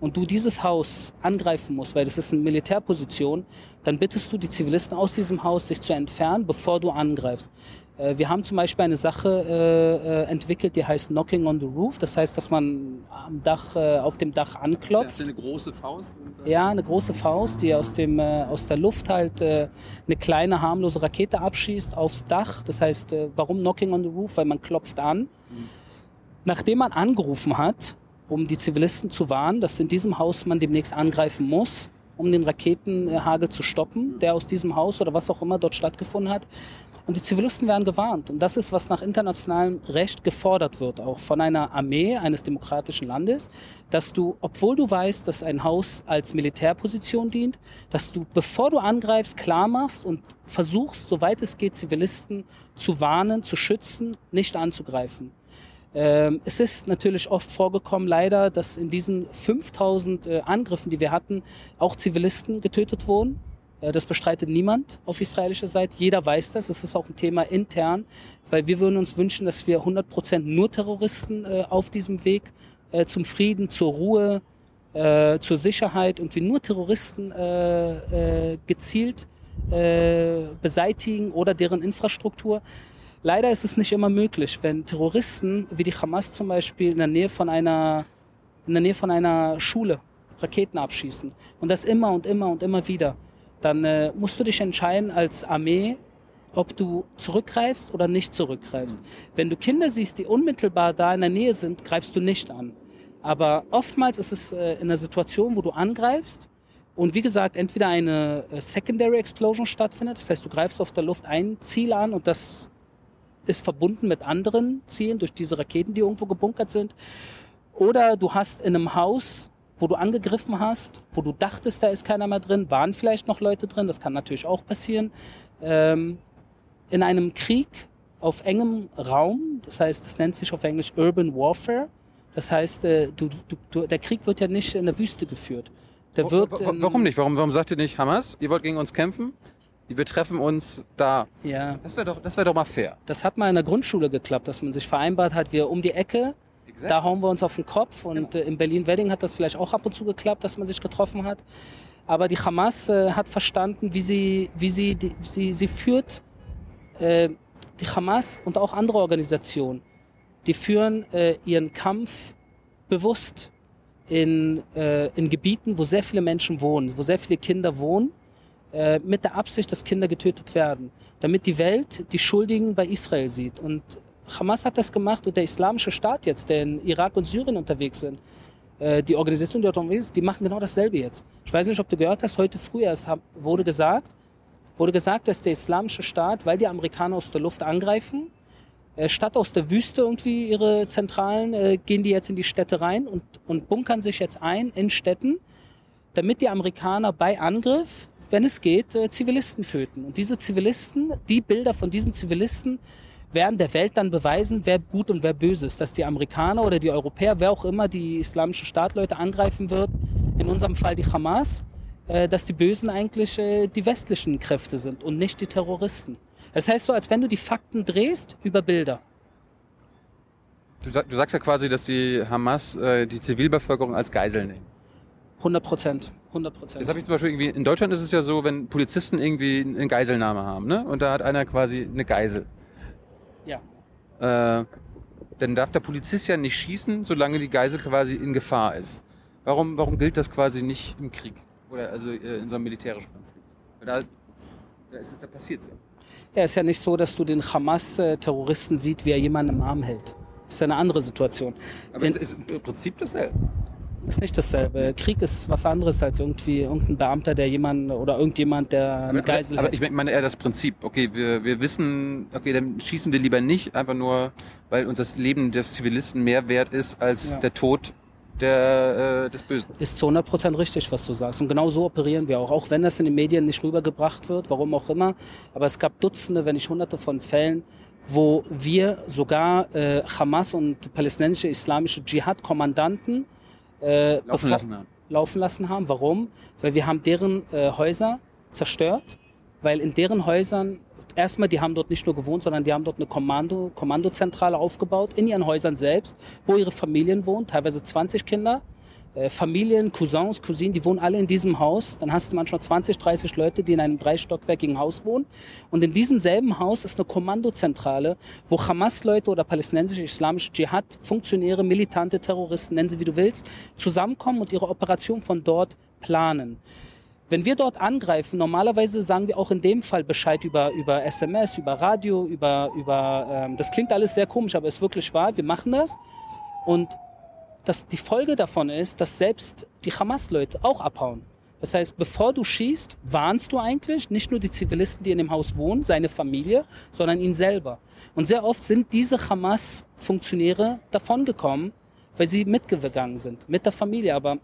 und du dieses Haus angreifen musst, weil das ist eine Militärposition, dann bittest du die Zivilisten aus diesem Haus, sich zu entfernen, bevor du angreifst. Äh, Wir haben zum Beispiel eine Sache äh, äh, entwickelt, die heißt Knocking on the Roof. Das heißt, dass man am Dach, äh, auf dem Dach anklopft. eine große Faust. Und, Ja, eine große Faust, die aus, dem, äh, aus der Luft halt äh, eine kleine harmlose Rakete abschießt aufs Dach. Das heißt, äh, warum Knocking on the Roof? Weil man klopft an. Nachdem man angerufen hat, um die Zivilisten zu warnen, dass in diesem Haus man demnächst angreifen muss, um den Raketenhagel zu stoppen, der aus diesem Haus oder was auch immer dort stattgefunden hat. Und die Zivilisten werden gewarnt. Und das ist, was nach internationalem Recht gefordert wird, auch von einer Armee eines demokratischen Landes, dass du, obwohl du weißt, dass ein Haus als Militärposition dient, dass du, bevor du angreifst, klar machst und versuchst, soweit es geht, Zivilisten zu warnen, zu schützen, nicht anzugreifen. Ähm, es ist natürlich oft vorgekommen, leider, dass in diesen 5000 äh, Angriffen, die wir hatten, auch Zivilisten getötet wurden. Äh, das bestreitet niemand auf israelischer Seite. Jeder weiß das. Es ist auch ein Thema intern, weil wir würden uns wünschen, dass wir 100% nur Terroristen äh, auf diesem Weg äh, zum Frieden, zur Ruhe, äh, zur Sicherheit und wir nur Terroristen gezielt beseitigen oder deren Infrastruktur. Leider ist es nicht immer möglich, wenn Terroristen wie die Hamas zum Beispiel in der Nähe von einer, in der Nähe von einer Schule Raketen abschießen und das immer und immer und immer wieder, dann äh, musst du dich entscheiden als Armee, ob du zurückgreifst oder nicht zurückgreifst. Wenn du Kinder siehst, die unmittelbar da in der Nähe sind, greifst du nicht an. Aber oftmals ist es äh, in einer Situation, wo du angreifst und wie gesagt, entweder eine äh, Secondary Explosion stattfindet, das heißt, du greifst auf der Luft ein Ziel an und das ist verbunden mit anderen Zielen durch diese Raketen, die irgendwo gebunkert sind. Oder du hast in einem Haus, wo du angegriffen hast, wo du dachtest, da ist keiner mehr drin, waren vielleicht noch Leute drin, das kann natürlich auch passieren. Ähm, in einem Krieg auf engem Raum, das heißt, das nennt sich auf Englisch Urban Warfare. Das heißt, äh, du, du, du, der Krieg wird ja nicht in der Wüste geführt. Der wird warum nicht? Warum, warum sagt ihr nicht Hamas? Ihr wollt gegen uns kämpfen? Wir treffen uns da. Ja, Das wäre doch, das doch mal fair. das hat mal in der Grundschule geklappt, dass man sich vereinbart hat, wir um die Ecke Da hauen wir uns auf den Kopf und äh, in Berlin-Wedding hat das vielleicht auch ab und zu geklappt, dass man sich getroffen hat. Aber die Hamas äh, hat verstanden, wie sie, wie sie, die, sie, sie führt, äh, die Hamas und auch andere Organisationen, die führen äh, ihren Kampf bewusst in, äh, in Gebieten, wo sehr viele Menschen wohnen, wo sehr viele Kinder wohnen, äh, mit der Absicht, dass Kinder getötet werden, damit die Welt die Schuldigen bei Israel sieht. Und Hamas hat das gemacht und der islamische Staat jetzt, der in Irak und Syrien unterwegs sind, äh, die Organisation, die dort unterwegs ist, die machen genau dasselbe jetzt. Ich weiß nicht, ob du gehört hast, heute früh erst wurde gesagt, wurde gesagt, dass der islamische Staat, weil die Amerikaner aus der Luft angreifen, äh, statt aus der Wüste irgendwie ihre Zentralen, gehen die jetzt in die Städte rein und, und bunkern sich jetzt ein in Städten, damit die Amerikaner bei Angriff, wenn es geht, äh, Zivilisten töten. Und diese Zivilisten, die Bilder von diesen Zivilisten werden der Welt dann beweisen, wer gut und wer böse ist. Dass die Amerikaner oder die Europäer, wer auch immer die islamische Staatleute angreifen wird, in unserem Fall die Hamas, äh, dass die Bösen eigentlich äh, die westlichen Kräfte sind und nicht die Terroristen. Das heißt so, als wenn du die Fakten drehst über Bilder. Du, du sagst ja quasi, dass die Hamas äh, die Zivilbevölkerung als Geisel nehmen. 100 Prozent. 100 Prozent. Das habe ich zum Beispiel irgendwie, in Deutschland ist es ja so, wenn Polizisten irgendwie eine Geiselnahme haben, ne? Und da hat einer quasi eine Geisel. Ja. Äh, dann darf der Polizist ja nicht schießen, solange die Geisel quasi in Gefahr ist. Warum, warum gilt das quasi nicht im Krieg? Oder also äh, in so einem militärischen Konflikt? Da, da, ist es, da passiert ja. Ja, ist ja nicht so, dass du den Hamas-Terroristen siehst, wie er jemanden im Arm hält. Das ist ja eine andere Situation. Aber es ist im Prinzip dasselbe. Ist nicht dasselbe. Krieg ist was anderes als irgendwie irgendein Beamter, der jemanden oder irgendjemand, der eine Geisel aber, hat. aber ich meine eher das Prinzip. Okay, wir, wir wissen, okay, dann schießen wir lieber nicht, einfach nur, weil uns das Leben des Zivilisten mehr wert ist als Ja. der Tod der, äh, des Bösen. Ist zu 100 Prozent richtig, was du sagst. Und genau so operieren wir auch. Auch wenn das in den Medien nicht rübergebracht wird, warum auch immer. Aber es gab Dutzende, wenn nicht Hunderte von Fällen, wo wir sogar äh, Hamas und palästinensische islamische Dschihad-Kommandanten äh, Laufen lassen haben. laufen lassen haben. Warum? Weil wir haben deren äh, Häuser zerstört, weil in deren Häusern erstmal, die haben dort nicht nur gewohnt, sondern die haben dort eine Kommando, Kommandozentrale aufgebaut, in ihren Häusern selbst, wo ihre Familien wohnen, teilweise 20 Kinder, Familien, Cousins, Cousinen, die wohnen alle in diesem Haus. Dann hast du manchmal 20, 30 Leute, die in einem dreistockwerkigen Haus wohnen. Und in diesem selben Haus ist eine Kommandozentrale, wo Hamas-Leute oder palästinensische islamische Dschihad-Funktionäre, militante Terroristen, nennen sie wie du willst, zusammenkommen und ihre Operation von dort planen. Wenn wir dort angreifen, normalerweise sagen wir auch in dem Fall Bescheid über, über SMS, über Radio, über, über ähm, das klingt alles sehr komisch, aber ist wirklich wahr, wir machen das. Und das, die Folge davon ist, dass selbst die Hamas-Leute auch abhauen. Das heißt, bevor du schießt, warnst du eigentlich nicht nur die Zivilisten, die in dem Haus wohnen, seine Familie, sondern ihn selber. Und sehr oft sind diese Hamas-Funktionäre davongekommen, weil sie mitgegangen sind, mit der Familie. Aber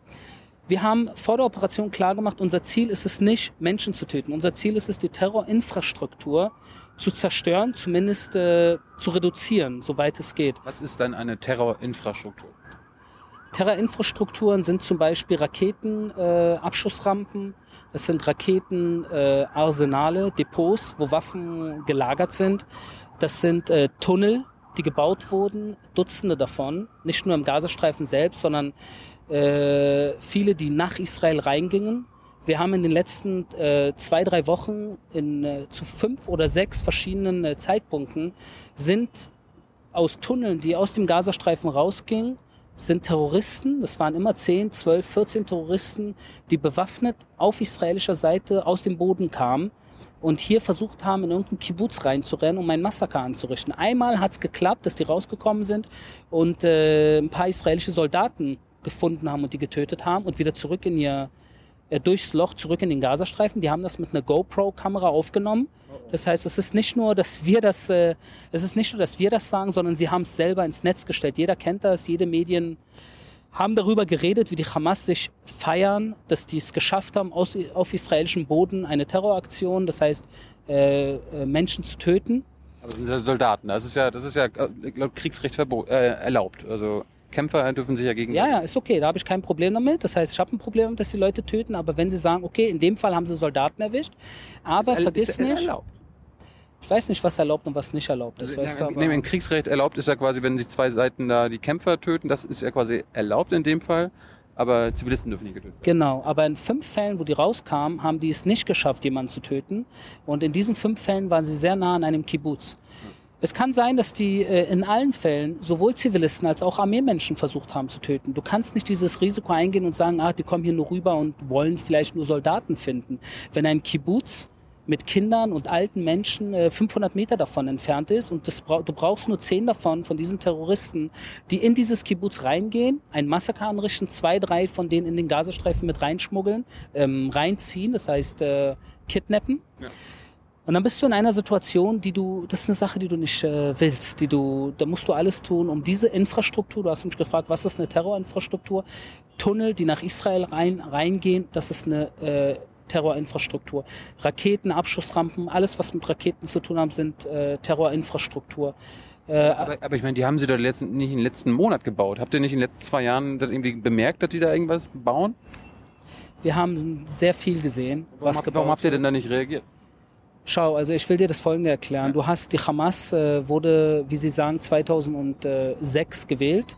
wir haben vor der Operation klargemacht, unser Ziel ist es nicht, Menschen zu töten. Unser Ziel ist es, die Terrorinfrastruktur zu zerstören, zumindest äh, zu reduzieren, soweit es geht. Was ist dann eine Terrorinfrastruktur? Terrorinfrastrukturen sind zum Beispiel Raketenabschussrampen, äh, das sind Raketenarsenale, äh, Depots, wo Waffen gelagert sind. Das sind äh, Tunnel, die gebaut wurden, Dutzende davon, nicht nur im Gazastreifen selbst, sondern äh, viele, die nach Israel reingingen. Wir haben in den letzten äh, zwei, drei Wochen in, äh, zu fünf oder sechs verschiedenen äh, Zeitpunkten sind aus Tunneln, die aus dem Gazastreifen rausgingen, sind Terroristen, das waren immer 10, 12, 14 Terroristen, die bewaffnet auf israelischer Seite aus dem Boden kamen und hier versucht haben, in irgendeinen Kibbutz reinzurennen, um ein Massaker anzurichten. Einmal hat es geklappt, dass die rausgekommen sind und äh, ein paar israelische Soldaten gefunden haben und die getötet haben und wieder zurück in ihr, äh, durchs Loch zurück in den Gazastreifen. Die haben das mit einer GoPro-Kamera aufgenommen. Das heißt, es ist nicht nur, dass wir das, äh, es ist nicht nur, dass wir das sagen, sondern sie haben es selber ins Netz gestellt. Jeder kennt das, jede Medien haben darüber geredet, wie die Hamas sich feiern, dass die es geschafft haben, aus, auf israelischem Boden eine Terroraktion, das heißt äh, äh, Menschen zu töten. Also das sind ja Soldaten. Das ist ja, das ist ja äh, laut Kriegsrecht verbot, äh, erlaubt. Also Kämpfer dürfen sich ja gegen. Ja, ja, ist okay, da habe ich kein Problem damit. Das heißt, ich habe ein Problem damit, dass die Leute töten, aber wenn sie sagen, okay, in dem Fall haben sie Soldaten erwischt, aber Ist- vergiss ist nicht, Erlaubt. Ich weiß nicht, was erlaubt und was nicht erlaubt ist, Also, weißt ja, du, nee, Im Kriegsrecht erlaubt ist ja quasi, wenn sich zwei Seiten da die Kämpfer töten, das ist ja quasi erlaubt in dem Fall, aber Zivilisten dürfen nicht getötet werden. Genau, aber in fünf Fällen, wo die rauskamen, haben die es nicht geschafft, jemanden zu töten. Und in diesen fünf Fällen waren sie sehr nah an einem Kibbutz. Es kann sein, dass die äh, in allen Fällen sowohl Zivilisten als auch Armeemenschen versucht haben zu töten. Du kannst nicht dieses Risiko eingehen und sagen, ah, die kommen hier nur rüber und wollen vielleicht nur Soldaten finden. Wenn ein Kibbutz mit Kindern und alten Menschen äh, 500 Meter davon entfernt ist und das, du brauchst nur zehn davon, von diesen Terroristen, die in dieses Kibbutz reingehen, ein Massaker anrichten, zwei, drei von denen in den Gazastreifen mit reinschmuggeln, ähm, reinziehen, das heißt äh, kidnappen. Ja und dann bist du in einer Situation, die du, das ist eine Sache, die du nicht äh, willst, die du, da musst du alles tun, um diese Infrastruktur, du hast mich gefragt, was ist eine Terrorinfrastruktur? Tunnel, die nach Israel rein, reingehen, das ist eine äh, Terrorinfrastruktur. Raketen, Abschussrampen, alles, was mit Raketen zu tun haben, sind äh, Terrorinfrastruktur. Äh, aber, aber ich meine, die haben sie doch letzten, nicht im letzten Monat gebaut. Habt ihr nicht in den letzten zwei Jahren das irgendwie bemerkt, dass die da irgendwas bauen? Wir haben sehr viel gesehen, warum was habt, gebaut Warum habt ihr denn da nicht reagiert? Schau, also ich will dir das Folgende erklären. Du hast die Hamas äh, wurde, wie Sie sagen, 2006 gewählt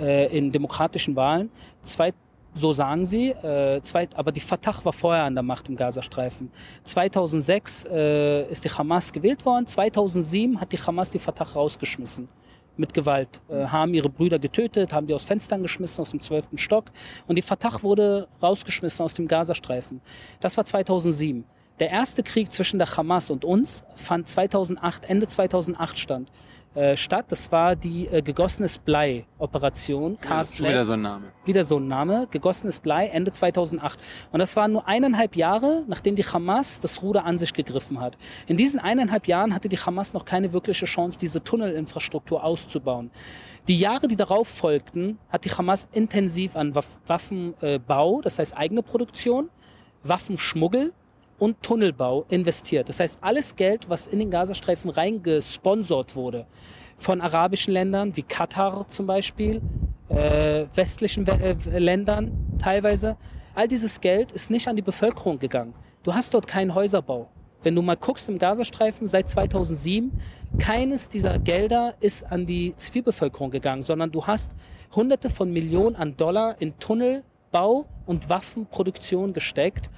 äh, in demokratischen Wahlen. Zwei, so sagen sie, äh, zwei, aber die Fatah war vorher an der Macht im Gazastreifen. 2006 äh, ist die Hamas gewählt worden. 2007 hat die Hamas die Fatah rausgeschmissen mit Gewalt, äh, haben ihre Brüder getötet, haben die aus Fenstern geschmissen, aus dem zwölften Stock. Und die Fatah wurde rausgeschmissen aus dem Gazastreifen. Das war 2007. Der erste Krieg zwischen der Hamas und uns fand 2008, Ende 2008 stand, äh, statt. Das war die äh, gegossenes Blei Operation. Ja, wieder so ein Name. Wieder so ein Name. Gegossenes Blei Ende 2008. Und das war nur eineinhalb Jahre, nachdem die Hamas das Ruder an sich gegriffen hat. In diesen eineinhalb Jahren hatte die Hamas noch keine wirkliche Chance, diese Tunnelinfrastruktur auszubauen. Die Jahre, die darauf folgten, hat die Hamas intensiv an Waffenbau, das heißt eigene Produktion, Waffenschmuggel und Tunnelbau investiert. Das heißt, alles Geld, was in den Gazastreifen reingesponsert wurde, von arabischen Ländern wie Katar zum Beispiel, äh, westlichen äh, Ländern teilweise, all dieses Geld ist nicht an die Bevölkerung gegangen. Du hast dort keinen Häuserbau. Wenn du mal guckst im Gazastreifen seit 2007, keines dieser Gelder ist an die Zivilbevölkerung gegangen, sondern du hast Hunderte von Millionen an Dollar in Tunnel, Bau und Waffenproduktion gesteckt.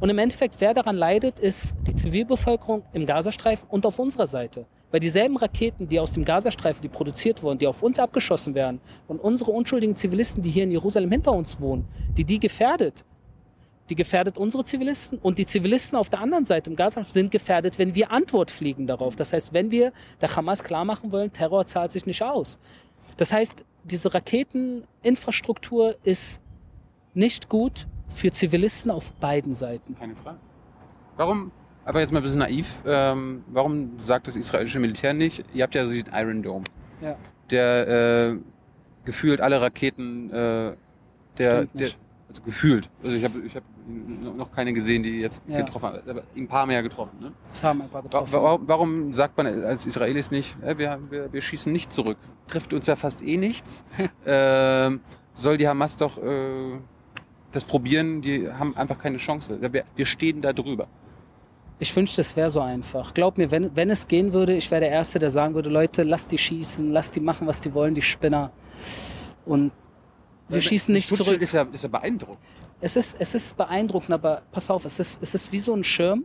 Und im Endeffekt, wer daran leidet, ist die Zivilbevölkerung im Gazastreifen und auf unserer Seite. Weil dieselben Raketen, die aus dem Gazastreifen, die produziert wurden, die auf uns abgeschossen werden und unsere unschuldigen Zivilisten, die hier in Jerusalem hinter uns wohnen, die die gefährdet, die gefährdet unsere Zivilisten und die Zivilisten auf der anderen Seite im Gazastreifen sind gefährdet, wenn wir Antwort fliegen darauf. Das heißt, wenn wir der Hamas klar machen wollen, Terror zahlt sich nicht aus. Das heißt, diese Raketeninfrastruktur ist nicht gut für Zivilisten auf beiden Seiten. Keine Frage. Warum, aber jetzt mal ein bisschen naiv, ähm, warum sagt das israelische Militär nicht, ihr habt ja den Iron Dome, ja. der äh, gefühlt alle Raketen, äh, der, der also gefühlt, also ich habe ich hab noch keine gesehen, die jetzt ja. getroffen haben, aber ein paar mehr getroffen. Ne? Es haben ein paar getroffen. Warum, warum sagt man als Israelis nicht, äh, wir, wir, wir schießen nicht zurück, trifft uns ja fast eh nichts, ähm, soll die Hamas doch... Äh, das probieren, die haben einfach keine Chance. Wir stehen da drüber. Ich wünschte, es wäre so einfach. Glaub mir, wenn, wenn es gehen würde, ich wäre der Erste, der sagen würde, Leute, lasst die schießen, lasst die machen, was die wollen, die Spinner. Und wir ja, schießen nicht zurück. Ist ja, ist ja beeindruckend. Es ist, es ist beeindruckend, aber pass auf, es ist, es ist wie so ein Schirm,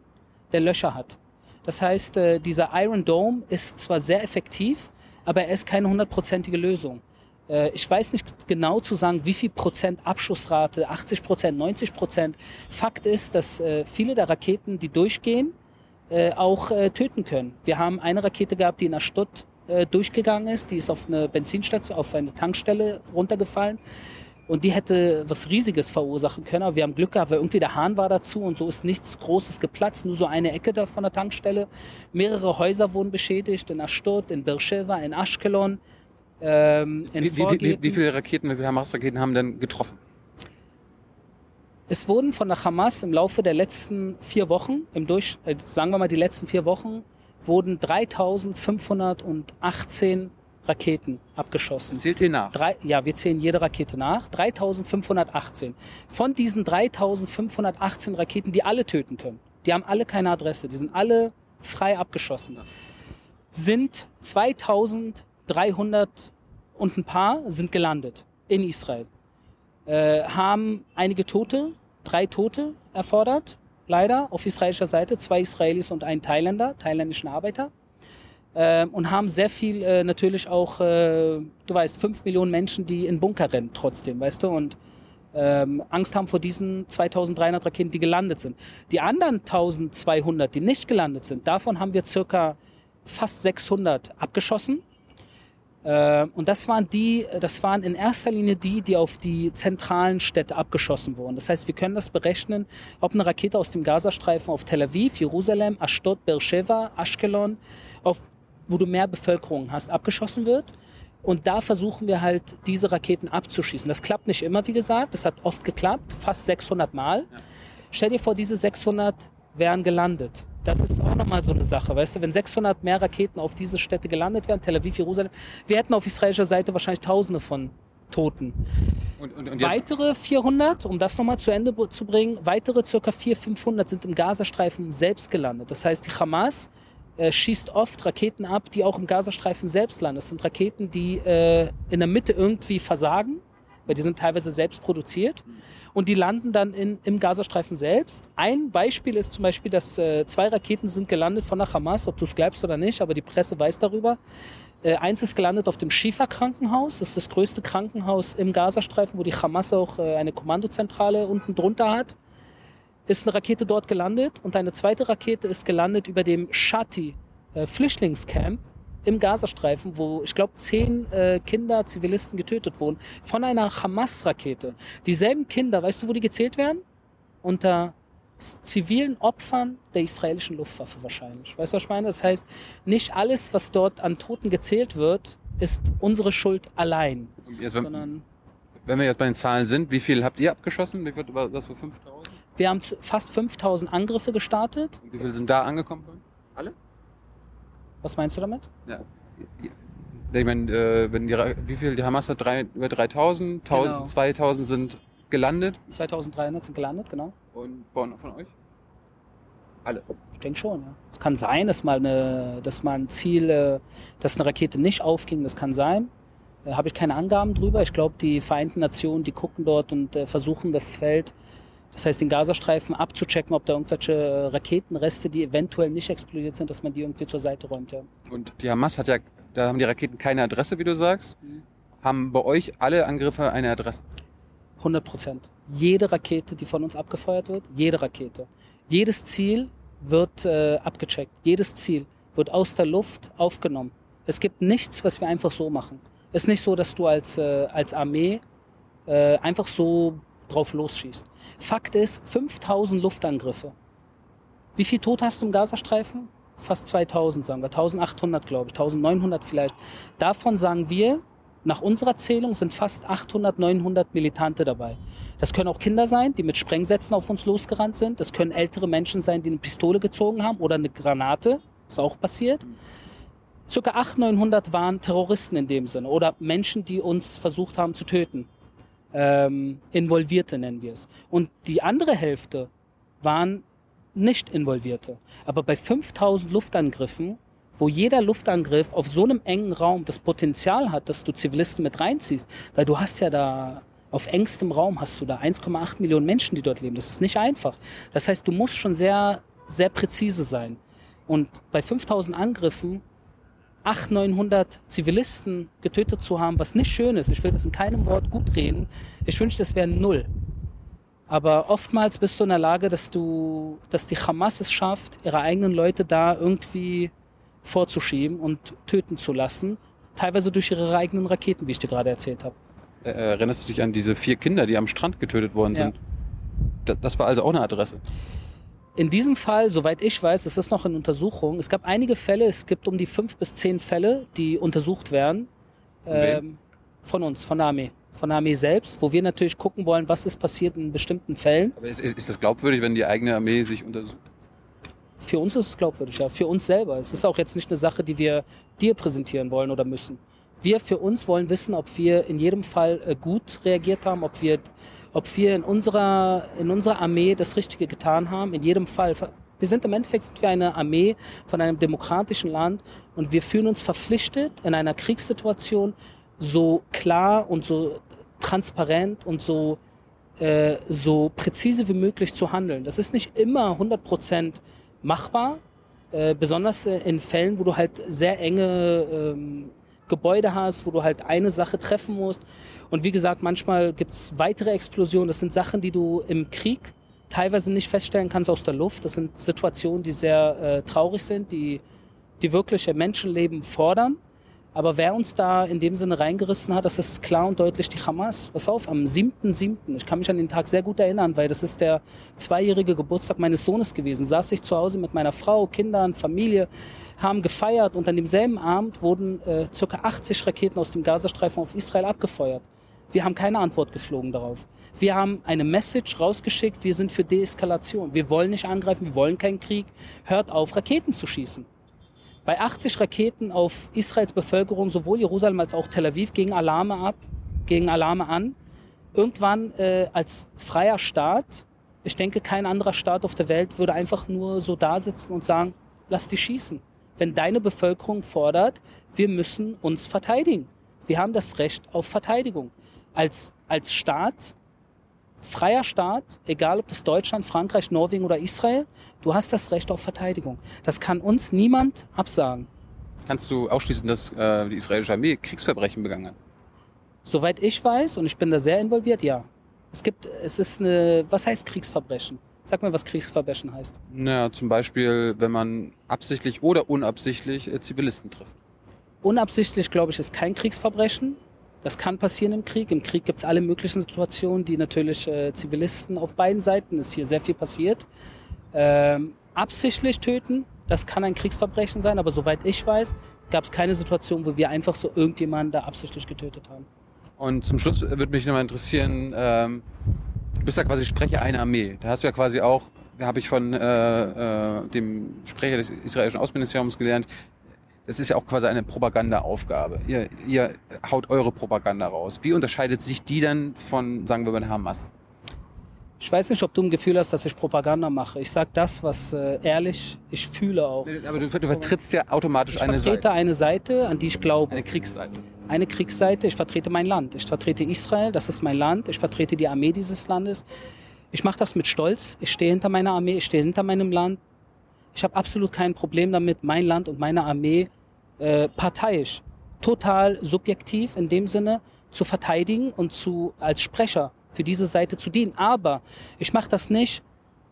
der Löcher hat. Das heißt, äh, dieser Iron Dome ist zwar sehr effektiv, aber er ist keine hundertprozentige Lösung. Äh, ich weiß nicht genau zu sagen, wie viel Prozent Abschussrate, 80 Prozent, 90 Prozent. Fakt ist, dass äh, viele der Raketen, die durchgehen, äh, auch töten können. Wir haben eine Rakete gehabt, die in der Stutt durchgegangen ist. Die ist auf eine Benzinstation, auf eine Tankstelle runtergefallen. Und die hätte was Riesiges verursachen können. Aber wir haben Glück gehabt, weil irgendwie der Hahn war dazu und so ist nichts Großes geplatzt. Nur so eine Ecke da von der Tankstelle. Mehrere Häuser wurden beschädigt in Ashdod, in Beersheba, in Ashkelon. Ähm, wie, wie, wie, wie, viele Raketen, wie viele Hamas-Raketen haben denn getroffen? Es wurden von der Hamas im Laufe der letzten vier Wochen, im Durch, äh, sagen wir mal die letzten vier Wochen, wurden 3518 Raketen abgeschossen. Zählt ihr nach? Drei, ja, wir zählen jede Rakete nach. 3518. Von diesen 3518 Raketen, die alle töten können, die haben alle keine Adresse, die sind alle frei abgeschossen, sind 2300 und ein paar sind gelandet in Israel. Äh, haben einige Tote, drei Tote erfordert, leider auf israelischer Seite, zwei Israelis und ein Thailänder, thailändischen Arbeiter. äh, und haben sehr viel äh, natürlich auch, äh, du weißt, fünf Millionen Menschen, die in Bunker rennen trotzdem, weißt du, und ähm, Angst haben vor diesen 2300 Raketen, die gelandet sind. Die anderen 1200, die nicht gelandet sind, davon haben wir circa fast 600 abgeschossen. Äh, und das waren die, das waren in erster Linie die, die auf die zentralen Städte abgeschossen wurden. Das heißt, wir können das berechnen, ob eine Rakete aus dem Gazastreifen auf Tel Aviv, Jerusalem, Ashdod, Beersheba, Ashkelon, auf, wo du mehr Bevölkerung hast, abgeschossen wird. Und da versuchen wir halt, diese Raketen abzuschießen. Das klappt nicht immer, wie gesagt. Das hat oft geklappt, fast 600 Mal. Ja. Stell dir vor, diese 600 wären gelandet. Das ist auch nochmal so eine Sache, weißt du, wenn 600 mehr Raketen auf diese Städte gelandet wären, Tel Aviv, Jerusalem, wir hätten auf israelischer Seite wahrscheinlich Tausende von Toten. Und, und, und weitere 400, um das nochmal zu Ende zu bringen, weitere circa 400, 500 sind im Gazastreifen selbst gelandet. Das heißt, die Hamas äh, schießt oft Raketen ab, die auch im Gazastreifen selbst landen. Das sind Raketen, die äh, in der Mitte irgendwie versagen, weil die sind teilweise selbst produziert und die landen dann in, im Gazastreifen selbst. Ein Beispiel ist zum Beispiel, dass äh, zwei Raketen sind gelandet von der Hamas, ob du es glaubst oder nicht, aber die Presse weiß darüber. Äh, eins ist gelandet auf dem Shifa-Krankenhaus, das ist das größte Krankenhaus im Gazastreifen, wo die Hamas auch äh, eine Kommandozentrale unten drunter hat. Ist eine Rakete dort gelandet und eine zweite Rakete ist gelandet über dem Shati äh, im Gazastreifen, wo ich glaube zehn äh, Kinder, Zivilisten getötet wurden von einer Hamas-Rakete. Dieselben Kinder, weißt du, wo die gezählt werden? Unter zivilen Opfern der israelischen Luftwaffe wahrscheinlich. Weißt du, was ich meine? Das heißt, nicht alles, was dort an Toten gezählt wird, ist unsere Schuld allein. Jetzt, wenn, sondern, wenn wir jetzt bei den Zahlen sind, wie viel habt ihr abgeschossen? Wie viel, das für 5000? Wir haben fast 5000 Angriffe gestartet. Und wie viele sind da angekommen? Alle? Was meinst du damit? Ja. Ich meine, äh, wenn die, wie viel, die Hamas hat drei, über 3000, genau. 2000 sind gelandet. 2300 sind gelandet, genau. Und von, von euch? Alle. Ich denke schon, ja. Es kann sein, dass mal, eine, dass mal ein Ziel, äh, dass eine Rakete nicht aufging, das kann sein. Da habe ich keine Angaben drüber. Ich glaube, die Vereinten Nationen, die gucken dort und äh, versuchen das Feld das heißt, den Gazastreifen abzuchecken, ob da irgendwelche Raketenreste, die eventuell nicht explodiert sind, dass man die irgendwie zur Seite räumt. Ja. Und die Hamas hat ja, da haben die Raketen keine Adresse, wie du sagst. Mhm. Haben bei euch alle Angriffe eine Adresse? 100 Prozent. Jede Rakete, die von uns abgefeuert wird, jede Rakete. Jedes Ziel wird äh, abgecheckt. Jedes Ziel wird aus der Luft aufgenommen. Es gibt nichts, was wir einfach so machen. Es ist nicht so, dass du als, äh, als Armee äh, einfach so drauf losschießt. Fakt ist, 5000 Luftangriffe. Wie viel Tod hast du im Gazastreifen? Fast 2000, sagen wir. 1800, glaube ich. 1900 vielleicht. Davon sagen wir, nach unserer Zählung sind fast 800, 900 Militante dabei. Das können auch Kinder sein, die mit Sprengsätzen auf uns losgerannt sind. Das können ältere Menschen sein, die eine Pistole gezogen haben oder eine Granate. Ist auch passiert. Circa 800, 900 waren Terroristen in dem Sinne oder Menschen, die uns versucht haben zu töten ähm, Involvierte nennen wir es. Und die andere Hälfte waren nicht Involvierte. Aber bei 5000 Luftangriffen, wo jeder Luftangriff auf so einem engen Raum das Potenzial hat, dass du Zivilisten mit reinziehst, weil du hast ja da auf engstem Raum hast du da 1,8 Millionen Menschen, die dort leben. Das ist nicht einfach. Das heißt, du musst schon sehr, sehr präzise sein. Und bei 5000 Angriffen 800, 900 Zivilisten getötet zu haben, was nicht schön ist. Ich will das in keinem Wort gut reden. Ich wünschte, das wäre null. Aber oftmals bist du in der Lage, dass du, dass die Hamas es schafft, ihre eigenen Leute da irgendwie vorzuschieben und töten zu lassen. Teilweise durch ihre eigenen Raketen, wie ich dir gerade erzählt habe. Erinnerst du dich an diese vier Kinder, die am Strand getötet worden sind? Ja. Das war also auch eine Adresse. In diesem Fall, soweit ich weiß, ist das noch in Untersuchung. Es gab einige Fälle, es gibt um die fünf bis zehn Fälle, die untersucht werden. Ähm, von uns, von der Armee. Von der Armee selbst, wo wir natürlich gucken wollen, was ist passiert in bestimmten Fällen. Aber ist, ist das glaubwürdig, wenn die eigene Armee sich untersucht? Für uns ist es glaubwürdig, ja. Für uns selber. Es ist auch jetzt nicht eine Sache, die wir dir präsentieren wollen oder müssen. Wir für uns wollen wissen, ob wir in jedem Fall äh, gut reagiert haben, ob wir ob wir in unserer, in unserer Armee das Richtige getan haben. In jedem Fall. Wir sind im Endeffekt sind wir eine Armee von einem demokratischen Land und wir fühlen uns verpflichtet, in einer Kriegssituation so klar und so transparent und so, äh, so präzise wie möglich zu handeln. Das ist nicht immer 100 Prozent machbar, Äh, besonders äh, in Fällen, wo du halt sehr enge ähm, Gebäude hast, wo du halt eine Sache treffen musst. Und wie gesagt, manchmal gibt es weitere Explosionen. Das sind Sachen, die du im Krieg teilweise nicht feststellen kannst aus der Luft. Das sind Situationen, die sehr äh, traurig sind, die, die wirklich Menschenleben fordern. Aber wer uns da in dem Sinne reingerissen hat, das ist klar und deutlich die Hamas. Pass auf, am 7.7., ich kann mich an den Tag sehr gut erinnern, weil das ist der zweijährige Geburtstag meines Sohnes gewesen, saß ich zu Hause mit meiner Frau, Kindern, Familie, haben gefeiert und an demselben Abend wurden äh, ca. 80 Raketen aus dem Gazastreifen auf Israel abgefeuert. Wir haben keine Antwort geflogen darauf. Wir haben eine Message rausgeschickt, wir sind für Deeskalation. Wir wollen nicht angreifen, wir wollen keinen Krieg. Hört auf, Raketen zu schießen. Bei 80 Raketen auf Israels Bevölkerung, sowohl Jerusalem als auch Tel Aviv, gingen Alarme ab, gingen Alarme an. Irgendwann äh, als freier Staat, ich denke, kein anderer Staat auf der Welt würde einfach nur so da sitzen und sagen, lass die schießen. Wenn deine Bevölkerung fordert, wir müssen uns verteidigen. Wir haben das Recht auf Verteidigung. Als, als Staat freier Staat, egal ob das Deutschland, Frankreich, Norwegen oder Israel, du hast das Recht auf Verteidigung. Das kann uns niemand absagen. Kannst du ausschließen, dass äh, die israelische Armee Kriegsverbrechen begangen hat? Soweit ich weiß, und ich bin da sehr involviert, ja. Es gibt, es ist eine, was heißt Kriegsverbrechen? Sag mir, was Kriegsverbrechen heißt. Naja, zum Beispiel, wenn man absichtlich oder unabsichtlich äh, Zivilisten trifft. Unabsichtlich, glaube ich, ist kein Kriegsverbrechen. Das kann passieren im Krieg. Im Krieg gibt es alle möglichen Situationen, die natürlich äh, Zivilisten auf beiden Seiten ist hier sehr viel passiert. Ähm, absichtlich töten, das kann ein Kriegsverbrechen sein, aber soweit ich weiß, gab es keine Situation, wo wir einfach so irgendjemanden da absichtlich getötet haben. Und zum Schluss würde mich nochmal interessieren, ähm, du bist ja quasi Sprecher einer Armee. Da hast du ja quasi auch, habe ich von äh, äh, dem Sprecher des israelischen Außenministeriums gelernt, das ist ja auch quasi eine Propagandaaufgabe. Ihr, ihr haut eure Propaganda raus. Wie unterscheidet sich die dann von, sagen wir mal, Hamas? Ich weiß nicht, ob du ein Gefühl hast, dass ich Propaganda mache. Ich sage das, was äh, ehrlich ich fühle auch. Aber du, du vertrittst ja automatisch ich eine Seite. Ich vertrete eine Seite, an die ich glaube. Eine Kriegsseite. Eine Kriegsseite. Ich vertrete mein Land. Ich vertrete Israel, das ist mein Land. Ich vertrete die Armee dieses Landes. Ich mache das mit Stolz. Ich stehe hinter meiner Armee, ich stehe hinter meinem Land. Ich habe absolut kein Problem damit, mein Land und meine Armee äh, parteiisch, total subjektiv in dem Sinne zu verteidigen und zu als Sprecher für diese Seite zu dienen. Aber ich mache das nicht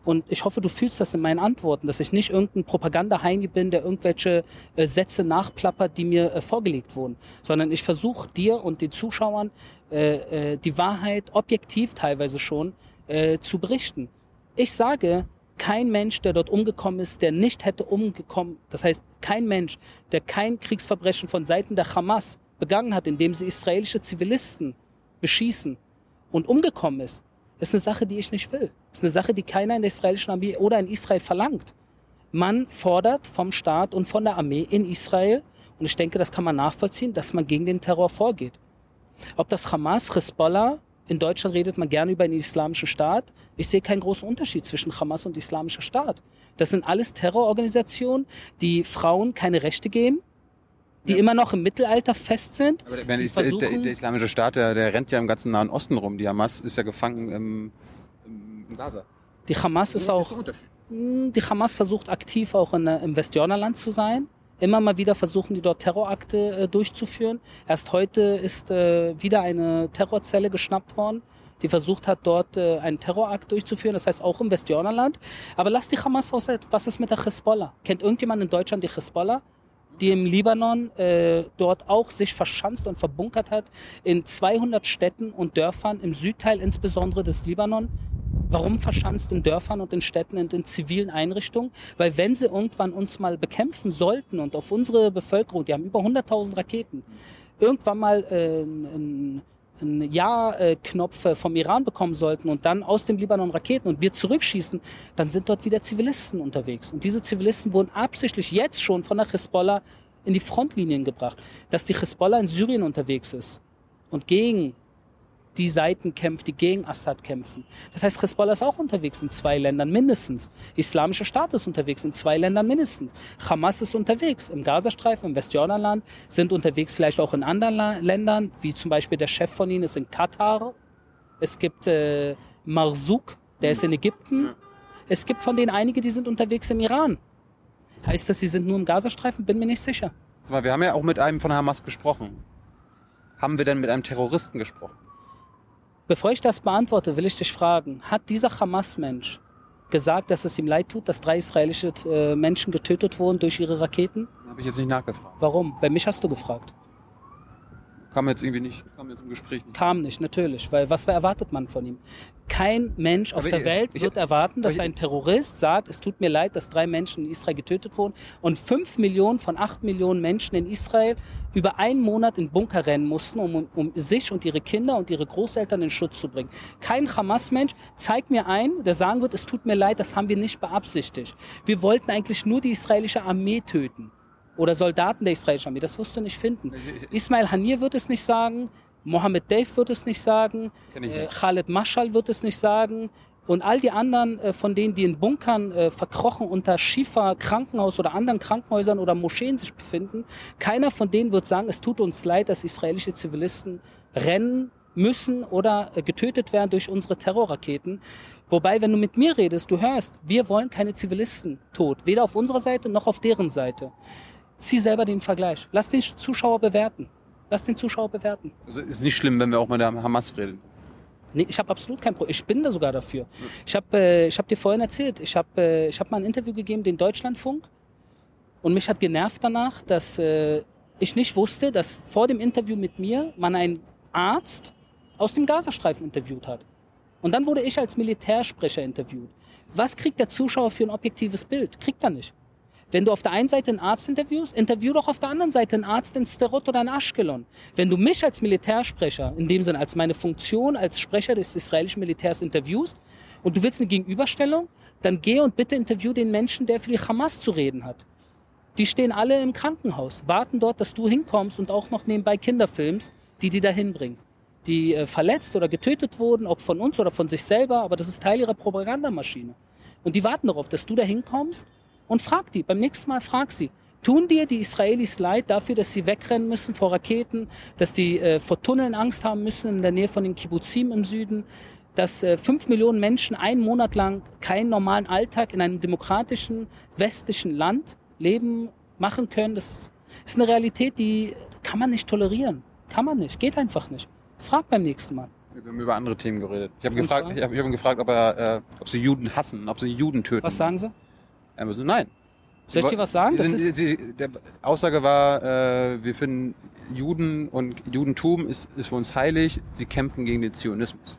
und ich hoffe, du fühlst das in meinen Antworten, dass ich nicht irgendein Propagandaheini bin, der irgendwelche äh, Sätze nachplappert, die mir äh, vorgelegt wurden, sondern ich versuche dir und den Zuschauern äh, äh, die Wahrheit objektiv teilweise schon äh, zu berichten. Ich sage, kein Mensch, der dort umgekommen ist, der nicht hätte umgekommen, das heißt kein Mensch, der kein Kriegsverbrechen von Seiten der Hamas begangen hat, indem sie israelische Zivilisten beschießen und umgekommen ist, ist eine Sache, die ich nicht will. Ist eine Sache, die keiner in der israelischen Armee oder in Israel verlangt. Man fordert vom Staat und von der Armee in Israel, und ich denke, das kann man nachvollziehen, dass man gegen den Terror vorgeht. Ob das Hamas, Hezbollah in Deutschland redet man gerne über den islamischen Staat. Ich sehe keinen großen Unterschied zwischen Hamas und islamischer Staat. Das sind alles Terrororganisationen, die Frauen keine Rechte geben, die ja. immer noch im Mittelalter fest sind. Aber der, der, der, der islamische Staat, der, rennt ja im ganzen Nahen Osten rum. Die Hamas ist ja gefangen im, im Gaza. Die Hamas ist, ist auch. Hm, die Hamas versucht aktiv auch in, im Westjordanland zu sein. Immer mal wieder versuchen die dort Terrorakte äh, durchzuführen. Erst heute ist äh, wieder eine Terrorzelle geschnappt worden, die versucht hat, dort äh, einen Terrorakt durchzuführen. Das heißt auch im Westjordanland. Aber lass die Hamas aus. Was ist mit der Hezbollah? Kennt irgendjemand in Deutschland die Hezbollah? die im Libanon äh, dort auch sich verschanzt und verbunkert hat, in 200 Städten und Dörfern, im Südteil insbesondere des Libanon, Warum verschanzt in Dörfern und in Städten und in zivilen Einrichtungen? Weil wenn sie irgendwann uns mal bekämpfen sollten und auf unsere Bevölkerung, die haben über 100.000 Raketen, irgendwann mal äh, ein, ein Ja-Knopf vom Iran bekommen sollten und dann aus dem Libanon Raketen und wir zurückschießen, dann sind dort wieder Zivilisten unterwegs. Und diese Zivilisten wurden absichtlich jetzt schon von der Hisbollah in die Frontlinien gebracht. Dass die Hisbollah in Syrien unterwegs ist und gegen die Seiten kämpft, die gegen Assad kämpfen. Das heißt, Hezbollah ist auch unterwegs in zwei Ländern mindestens. Islamischer Staat ist unterwegs in zwei Ländern mindestens. Hamas ist unterwegs im Gazastreifen, im Westjordanland, sind unterwegs vielleicht auch in anderen Ländern, wie zum Beispiel der Chef von ihnen ist in Katar. Es gibt äh, Marzouk, der ist in Ägypten. Es gibt von denen einige, die sind unterwegs im Iran. Heißt das, sie sind nur im Gazastreifen? Bin mir nicht sicher. Sag mal, wir haben ja auch mit einem von Hamas gesprochen. Haben wir denn mit einem Terroristen gesprochen? Bevor ich das beantworte, will ich dich fragen, hat dieser Hamas-Mensch gesagt, dass es ihm leid tut, dass drei israelische äh, Menschen getötet wurden durch ihre Raketen? Habe ich jetzt nicht nachgefragt. Warum? Weil mich hast du gefragt. Kam jetzt irgendwie nicht, kam jetzt im Gespräch nicht. Kam nicht, natürlich. Weil was erwartet man von ihm? Kein Mensch auf Aber der ich- Welt ich- wird erwarten, dass ich- ein Terrorist sagt, es tut mir leid, dass drei Menschen in Israel getötet wurden und fünf Millionen von acht Millionen Menschen in Israel über einen Monat in Bunker rennen mussten, um, um sich und ihre Kinder und ihre Großeltern in Schutz zu bringen. Kein Hamas-Mensch zeigt mir ein, der sagen wird, es tut mir leid, das haben wir nicht beabsichtigt. Wir wollten eigentlich nur die israelische Armee töten. Oder Soldaten der israelischen Armee. Das wirst du nicht finden. Ismail Haniyeh wird es nicht sagen, Mohammed Dave wird es nicht sagen, äh. Khaled Mashal wird es nicht sagen. Und all die anderen äh, von denen, die in Bunkern äh, verkrochen unter Schifa Krankenhaus oder anderen Krankenhäusern oder Moscheen sich befinden, keiner von denen wird sagen, es tut uns leid, dass israelische Zivilisten rennen müssen oder äh, getötet werden durch unsere Terrorraketen. Wobei, wenn du mit mir redest, du hörst, wir wollen keine Zivilisten tot, weder auf unserer Seite noch auf deren Seite. Zieh selber den Vergleich. Lass den Zuschauer bewerten. Lass den Zuschauer bewerten. Also ist nicht schlimm, wenn wir auch mit der Hamas reden. Nee, ich habe absolut kein Problem. Ich bin da sogar dafür. Ich habe äh, ich hab dir vorhin erzählt, ich habe äh, ich hab mal ein Interview gegeben, den Deutschlandfunk. Und mich hat genervt danach, dass äh, ich nicht wusste, dass vor dem Interview mit mir man einen Arzt aus dem Gazastreifen interviewt hat. Und dann wurde ich als Militärsprecher interviewt. Was kriegt der Zuschauer für ein objektives Bild? Kriegt er nicht. Wenn du auf der einen Seite einen Arzt interviewst, interview doch auf der anderen Seite einen Arzt in Sterot oder in Ashkelon. Wenn du mich als Militärsprecher, in dem Sinne als meine Funktion als Sprecher des israelischen Militärs interviewst und du willst eine Gegenüberstellung, dann geh und bitte interview den Menschen, der für die Hamas zu reden hat. Die stehen alle im Krankenhaus, warten dort, dass du hinkommst und auch noch nebenbei Kinder filmst, die die dahin bringen. Die äh, verletzt oder getötet wurden, ob von uns oder von sich selber, aber das ist Teil ihrer Propagandamaschine. Und die warten darauf, dass du da hinkommst und frag die. Beim nächsten Mal frag sie. Tun dir die Israelis leid dafür, dass sie wegrennen müssen vor Raketen, dass die äh, vor Tunneln Angst haben müssen in der Nähe von den Kibbuzim im Süden, dass äh, fünf Millionen Menschen einen Monat lang keinen normalen Alltag in einem demokratischen westlichen Land leben, machen können. Das ist eine Realität, die kann man nicht tolerieren. Kann man nicht. Geht einfach nicht. Frag beim nächsten Mal. Wir haben über andere Themen geredet. Ich habe gefragt, ich habe ich hab ihn gefragt, ob, er, äh, ob sie Juden hassen, ob sie Juden töten. Was sagen sie? So, nein. Soll ich dir was sagen? Die sind, die, die, der Aussage war, äh, wir finden Juden und Judentum ist, ist für uns heilig. Sie kämpfen gegen den Zionismus.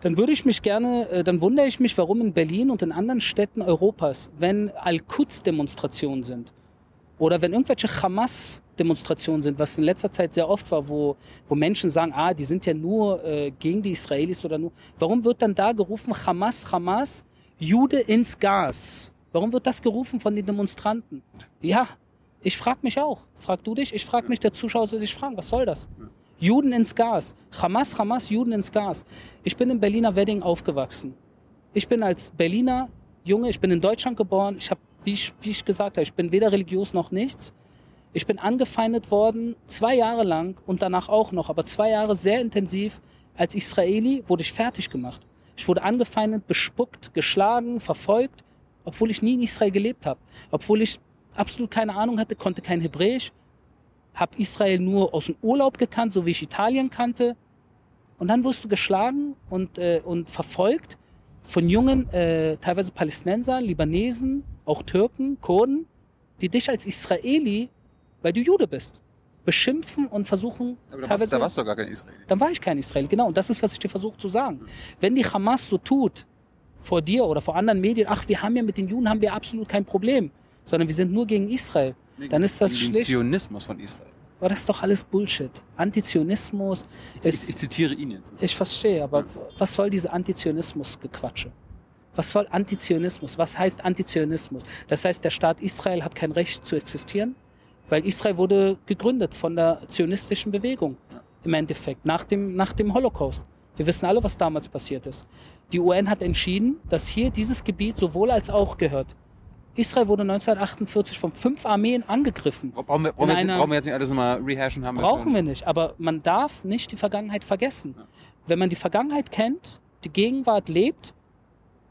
Dann würde ich mich gerne, äh, dann wundere ich mich, warum in Berlin und in anderen Städten Europas, wenn Al-Quds-Demonstrationen sind oder wenn irgendwelche Hamas-Demonstrationen sind, was in letzter Zeit sehr oft war, wo, wo Menschen sagen, ah, die sind ja nur äh, gegen die Israelis oder nur. Warum wird dann da gerufen, Hamas, Hamas, Jude ins Gas? Warum wird das gerufen von den Demonstranten? Ja, ich frage mich auch. Frag du dich, ich frage mich, der Zuschauer soll sich fragen, was soll das? Juden ins Gas. Hamas, Hamas, Juden ins Gas. Ich bin im Berliner Wedding aufgewachsen. Ich bin als Berliner Junge, ich bin in Deutschland geboren. Ich habe, wie ich, wie ich gesagt habe, ich bin weder religiös noch nichts. Ich bin angefeindet worden, zwei Jahre lang und danach auch noch, aber zwei Jahre sehr intensiv. Als Israeli wurde ich fertig gemacht. Ich wurde angefeindet, bespuckt, geschlagen, verfolgt, obwohl ich nie in Israel gelebt habe. Obwohl ich absolut keine Ahnung hatte, konnte kein Hebräisch, habe Israel nur aus dem Urlaub gekannt, so wie ich Italien kannte. Und dann wurdest du geschlagen und, äh, und verfolgt von jungen, äh, teilweise Palästinenser, Libanesen, auch Türken, Kurden, die dich als Israeli, weil du Jude bist, beschimpfen und versuchen, Aber da warst, teilweise da warst du gar kein Israeli. dann war ich kein Israel. Genau, und das ist, was ich dir versuche zu sagen. Wenn die Hamas so tut, vor dir oder vor anderen Medien, ach, wir haben ja mit den Juden haben wir absolut kein Problem, sondern wir sind nur gegen Israel, dann ist das schlecht. Zionismus von Israel. Aber das ist doch alles Bullshit. Antizionismus Ich, ist, ich zitiere ihn jetzt. ich verstehe, aber was soll diese Antizionismus-Gequatsche? Was soll Antizionismus? Was heißt Antizionismus? Das heißt, der Staat Israel hat kein Recht zu existieren, weil Israel wurde gegründet von der zionistischen Bewegung im Endeffekt, nach dem, nach dem Holocaust. Wir wissen alle, was damals passiert ist. Die UN hat entschieden, dass hier dieses Gebiet sowohl als auch gehört. Israel wurde 1948 von fünf Armeen angegriffen. Brauchen wir, brauchen, wir jetzt, brauchen wir jetzt nicht alles nochmal rehashen? Haben Brauchen schon. wir nicht, aber man darf nicht die Vergangenheit vergessen. Ja. Wenn man die Vergangenheit kennt, die Gegenwart lebt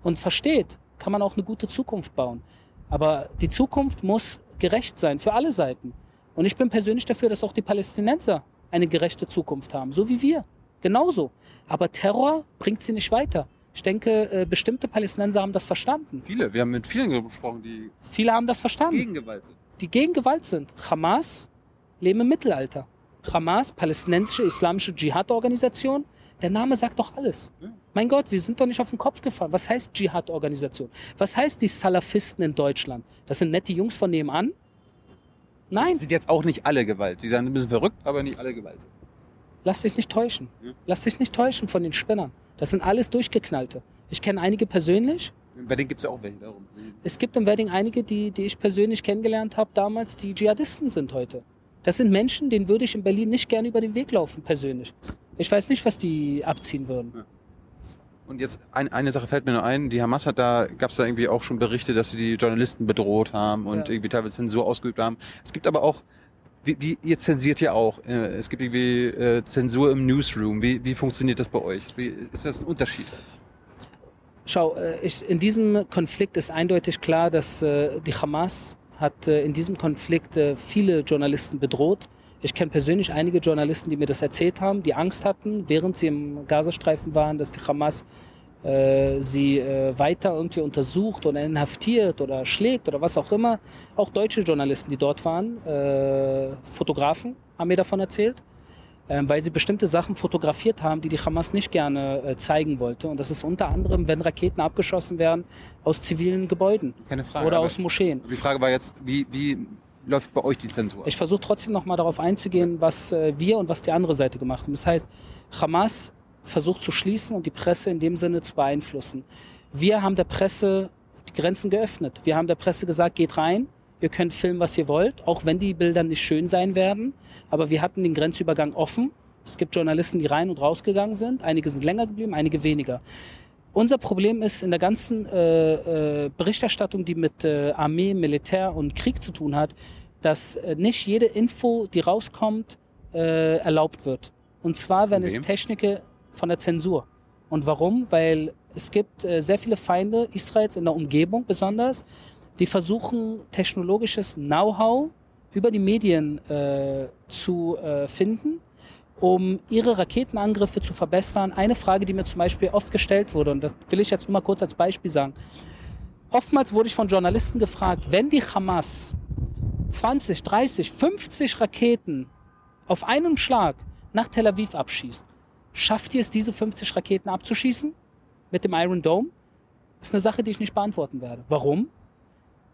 und versteht, kann man auch eine gute Zukunft bauen. Aber die Zukunft muss gerecht sein für alle Seiten. Und ich bin persönlich dafür, dass auch die Palästinenser eine gerechte Zukunft haben, so wie wir. Genauso. Aber Terror bringt sie nicht weiter. Ich denke, äh, bestimmte Palästinenser haben das verstanden. Viele, wir haben mit vielen gesprochen, die Viele haben das verstanden. gegen Gewalt sind. die gegen Gewalt sind. Hamas leben im Mittelalter. Hamas, palästinensische islamische Dschihad-Organisation, der Name sagt doch alles. Ja. Mein Gott, wir sind doch nicht auf den Kopf gefallen. Was heißt Dschihad-Organisation? Was heißt die Salafisten in Deutschland? Das sind nette Jungs von nebenan? Nein, Sind jetzt auch nicht alle Gewalt. Die sind ein bisschen verrückt, aber nicht alle Gewalt. lass dich nicht täuschen. Ja. Lass dich nicht täuschen von den Spinnern. Das sind alles Durchgeknallte. Ich kenne einige persönlich. Bei denen gibt es ja auch welche darum. Es gibt im Wedding einige, die, die ich persönlich kennengelernt habe damals, die Dschihadisten sind heute. Das sind Menschen, denen würde ich in Berlin nicht gerne über den Weg laufen, persönlich. Ich weiß nicht, was die abziehen würden. Und jetzt ein, eine Sache fällt mir nur ein, die Hamas hat da, gab es da irgendwie auch schon Berichte, dass sie die Journalisten bedroht haben und Ja. irgendwie teilweise Zensur ausgeübt haben. Es gibt aber auch, wie, wie ihr zensiert ja auch, äh, es gibt irgendwie äh, Zensur im Newsroom. Wie, wie funktioniert das bei euch? Wie, ist das ein Unterschied? Schau, äh, ich, in diesem Konflikt ist eindeutig klar, dass äh, die Hamas hat äh, in diesem Konflikt äh, viele Journalisten bedroht. Ich kenne persönlich einige Journalisten, die mir das erzählt haben, die Angst hatten, während sie im Gazastreifen waren, dass die Hamas äh, sie äh, weiter irgendwie untersucht oder inhaftiert oder schlägt oder was auch immer. Auch deutsche Journalisten, die dort waren, äh, Fotografen, haben mir davon erzählt, ähm, weil sie bestimmte Sachen fotografiert haben, die die Hamas nicht gerne äh, zeigen wollte. Und das ist unter anderem, wenn Raketen abgeschossen werden aus zivilen Gebäuden Keine Frage. oder aus Moscheen. die Frage war jetzt, wie, wie läuft bei euch die Zensur? Ich versuche trotzdem noch mal darauf einzugehen, was äh, wir und was die andere Seite gemacht haben. Das heißt, Hamas versucht zu schließen und die Presse in dem Sinne zu beeinflussen. Wir haben der Presse die Grenzen geöffnet. Wir haben der Presse gesagt, geht rein, ihr könnt filmen, was ihr wollt, auch wenn die Bilder nicht schön sein werden. Aber wir hatten den Grenzübergang offen. Es gibt Journalisten, die rein und rausgegangen sind. Einige sind länger geblieben, einige weniger. Unser Problem ist in der ganzen äh, äh, Berichterstattung, die mit äh, Armee, Militär und Krieg zu tun hat, dass äh, nicht jede Info, die rauskommt, äh, erlaubt wird. Und zwar, wenn es? Techniker von der Zensur. Und warum? Weil es gibt äh, sehr viele Feinde Israels in der Umgebung besonders, die versuchen, technologisches Know-how über die Medien äh, zu äh, finden, um ihre Raketenangriffe zu verbessern. Eine Frage, die mir zum Beispiel oft gestellt wurde, und das will ich jetzt nur mal kurz als Beispiel sagen. Oftmals wurde ich von Journalisten gefragt, wenn die Hamas 20, 30, 50 Raketen auf einem Schlag nach Tel Aviv abschießt, schafft ihr es, diese 50 Raketen abzuschießen mit dem Iron Dome? Das ist eine Sache, die ich nicht beantworten werde. Warum?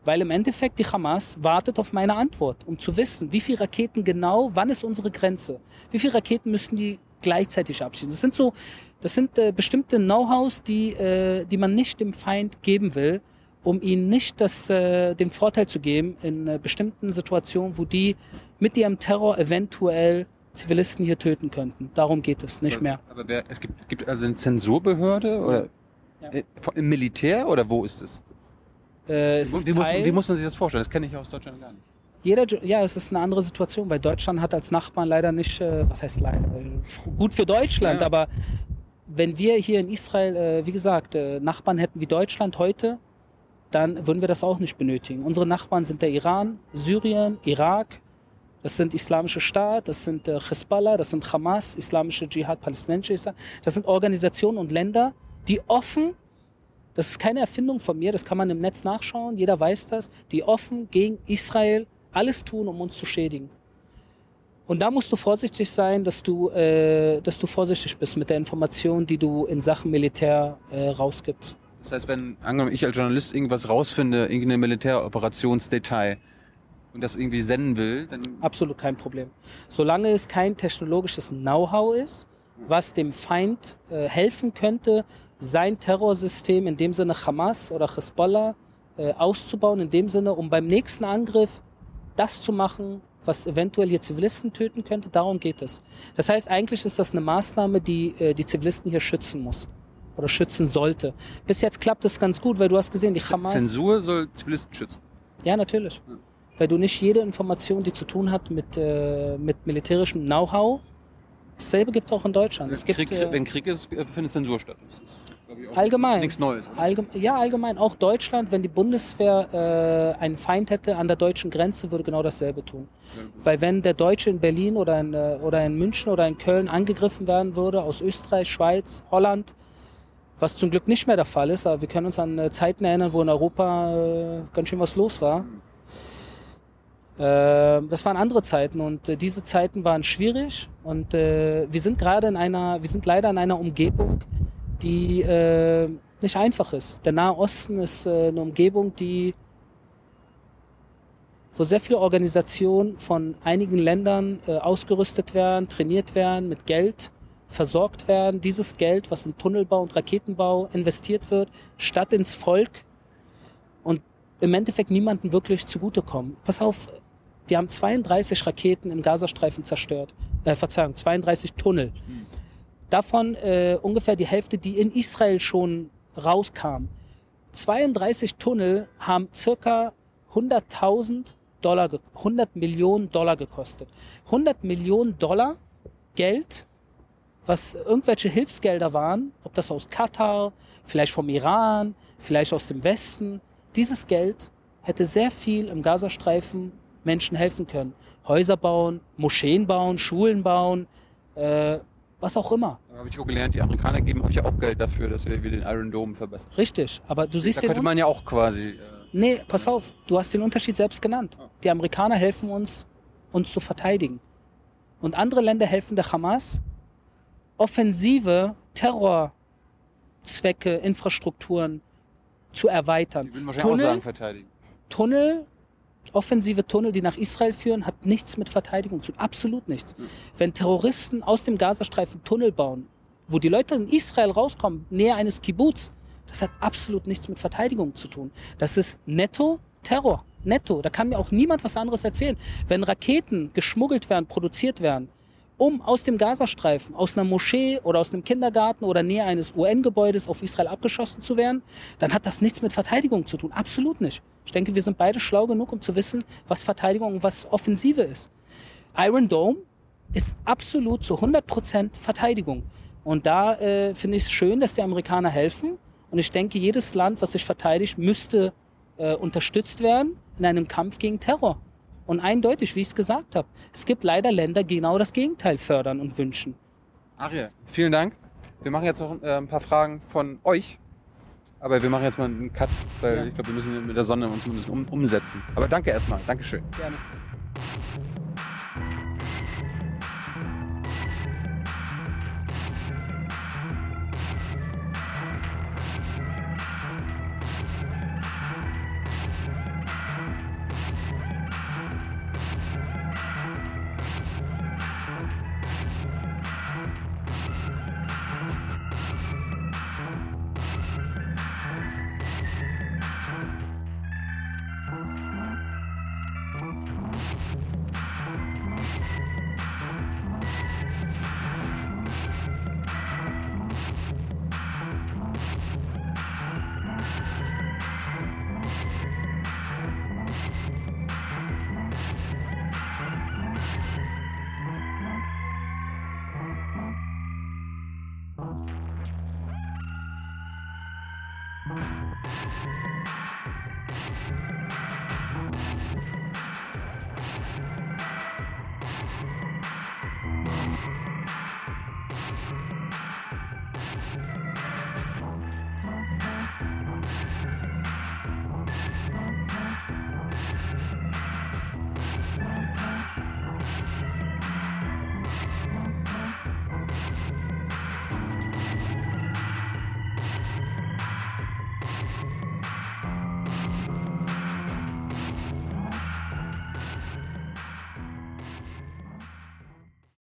Weil im Endeffekt die Hamas wartet auf meine Antwort, um zu wissen, wie viele Raketen genau, wann ist unsere Grenze, wie viele Raketen müssen die gleichzeitig abschießen. Das sind so, das sind äh, bestimmte Know-hows, die, äh, die man nicht dem Feind geben will, um ihnen nicht das, äh, den Vorteil zu geben in äh, bestimmten Situationen, wo die mit ihrem Terror eventuell Zivilisten hier töten könnten. Darum geht es, nicht aber, mehr. Aber wer, es gibt, gibt also eine Zensurbehörde oder Ja. äh, im Militär oder wo ist es? Äh, es ist Wie muss, Teil, wie muss man sich das vorstellen? Das kenne ich aus Deutschland gar nicht. Jeder, ja, es ist eine andere Situation, weil Deutschland hat als Nachbarn leider nicht, äh, was heißt leider, äh, gut für Deutschland, Ja. aber wenn wir hier in Israel, äh, wie gesagt, äh, Nachbarn hätten wie Deutschland heute, dann würden wir das auch nicht benötigen. Unsere Nachbarn sind der Iran, Syrien, Irak, das sind islamische Staat, das sind äh, Hezbollah, das sind Hamas, islamische Dschihad, palästinensische Islam. Das sind Organisationen und Länder, die offen, das ist keine Erfindung von mir, das kann man im Netz nachschauen, jeder weiß das, die offen gegen Israel alles tun, um uns zu schädigen. Und da musst du vorsichtig sein, dass du, äh, dass du vorsichtig bist mit der Information, die du in Sachen Militär äh, rausgibst. Das heißt, wenn angenommen ich als Journalist irgendwas rausfinde, irgendeine Militäroperationsdetail und das irgendwie senden will, dann Absolut kein Problem. Solange es kein technologisches Know-how ist, was dem Feind äh, helfen könnte, sein Terrorsystem, in dem Sinne Hamas oder Hezbollah, äh, auszubauen, in dem Sinne, um beim nächsten Angriff das zu machen, was eventuell hier Zivilisten töten könnte. Darum geht es. Das heißt, eigentlich ist das eine Maßnahme, die äh, die Zivilisten hier schützen muss oder schützen sollte. Bis jetzt klappt es ganz gut, weil du hast gesehen, die Hamas... Zensur soll Zivilisten schützen. Ja, natürlich. Ja. Weil du nicht jede Information, die zu tun hat mit, äh, mit militärischem Know-how, dasselbe gibt es auch in Deutschland. Es gibt, Krieg, äh, wenn Krieg ist, äh, findet Zensur statt. Das ist, glaub Allgemein. Nichts Neues. Allgeme ja, allgemein. Auch Deutschland, wenn die Bundeswehr äh, einen Feind hätte an der deutschen Grenze, würde genau dasselbe tun. Weil wenn der Deutsche in Berlin oder in, äh, oder in München oder in Köln angegriffen werden würde, aus Österreich, Schweiz, Holland, was zum Glück nicht mehr der Fall ist, aber wir können uns an äh, Zeiten erinnern, wo in Europa ganz schön was los war. Äh, das waren andere Zeiten und äh, diese Zeiten waren schwierig und äh, wir sind gerade in einer, wir sind leider in einer Umgebung, die äh, nicht einfach ist. Der Nahe Osten ist eine Umgebung, die wo sehr viele Organisationen von einigen Ländern ausgerüstet werden, trainiert werden, mit Geld versorgt werden. Dieses Geld, was in Tunnelbau und Raketenbau investiert wird, statt ins Volk und im Endeffekt niemanden wirklich zugutekommen. Pass auf, wir haben 32 Raketen im Gazastreifen zerstört. Äh, Verzeihung, 32 Tunnel. Davon äh, ungefähr die Hälfte, die in Israel schon rauskam. 32 Tunnel haben circa 100.000 Dollar, 100 Millionen Dollar gekostet. 100 Millionen Dollar Geld, was irgendwelche Hilfsgelder waren, ob das aus Katar, vielleicht vom Iran, vielleicht aus dem Westen. Dieses Geld hätte sehr viel im Gazastreifen Menschen helfen können. Häuser bauen, Moscheen bauen, Schulen bauen, äh, was auch immer. Da habe ich auch gelernt, die Amerikaner geben euch ja auch Geld dafür, dass wir den Iron Dome verbessern. Richtig, aber du siehst Da den könnte man ja auch quasi. Äh, Nee, pass auf, du hast den Unterschied selbst genannt. Die Amerikaner helfen uns, uns zu verteidigen. Und andere Länder helfen der Hamas, offensive Terrorzwecke, Infrastrukturen zu erweitern. die würden wahrscheinlich auch Tunnel, sagen, verteidigen. Tunnel, offensive Tunnel, die nach Israel führen, hat nichts mit Verteidigung zu tun. Absolut nichts. Wenn Terroristen aus dem Gazastreifen Tunnel bauen, wo die Leute in Israel rauskommen, näher eines Kibbutz, das hat absolut nichts mit Verteidigung zu tun. Das ist netto Terror. Netto. Da kann mir auch niemand was anderes erzählen. Wenn Raketen geschmuggelt werden, produziert werden, um aus dem Gazastreifen, aus einer Moschee oder aus einem Kindergarten oder nähe eines UN-Gebäudes auf Israel abgeschossen zu werden, dann hat das nichts mit Verteidigung zu tun. Absolut nicht. Ich denke, wir sind beide schlau genug, um zu wissen, was Verteidigung und was Offensive ist. Iron Dome ist absolut zu 100% Verteidigung. Und da äh, finde ich es schön, dass die Amerikaner helfen. Und ich denke, jedes Land, was sich verteidigt, müsste äh, unterstützt werden in einem Kampf gegen Terror. Und eindeutig, wie ich es gesagt habe, es gibt leider Länder, die genau das Gegenteil fördern und wünschen. Ariel, vielen Dank. Wir machen jetzt noch äh, ein paar Fragen von euch. Aber wir machen jetzt mal einen Cut, weil Ja. ich glaube, wir müssen mit der Sonne uns ein bisschen um, umsetzen. Aber danke erstmal. Dankeschön. Gerne.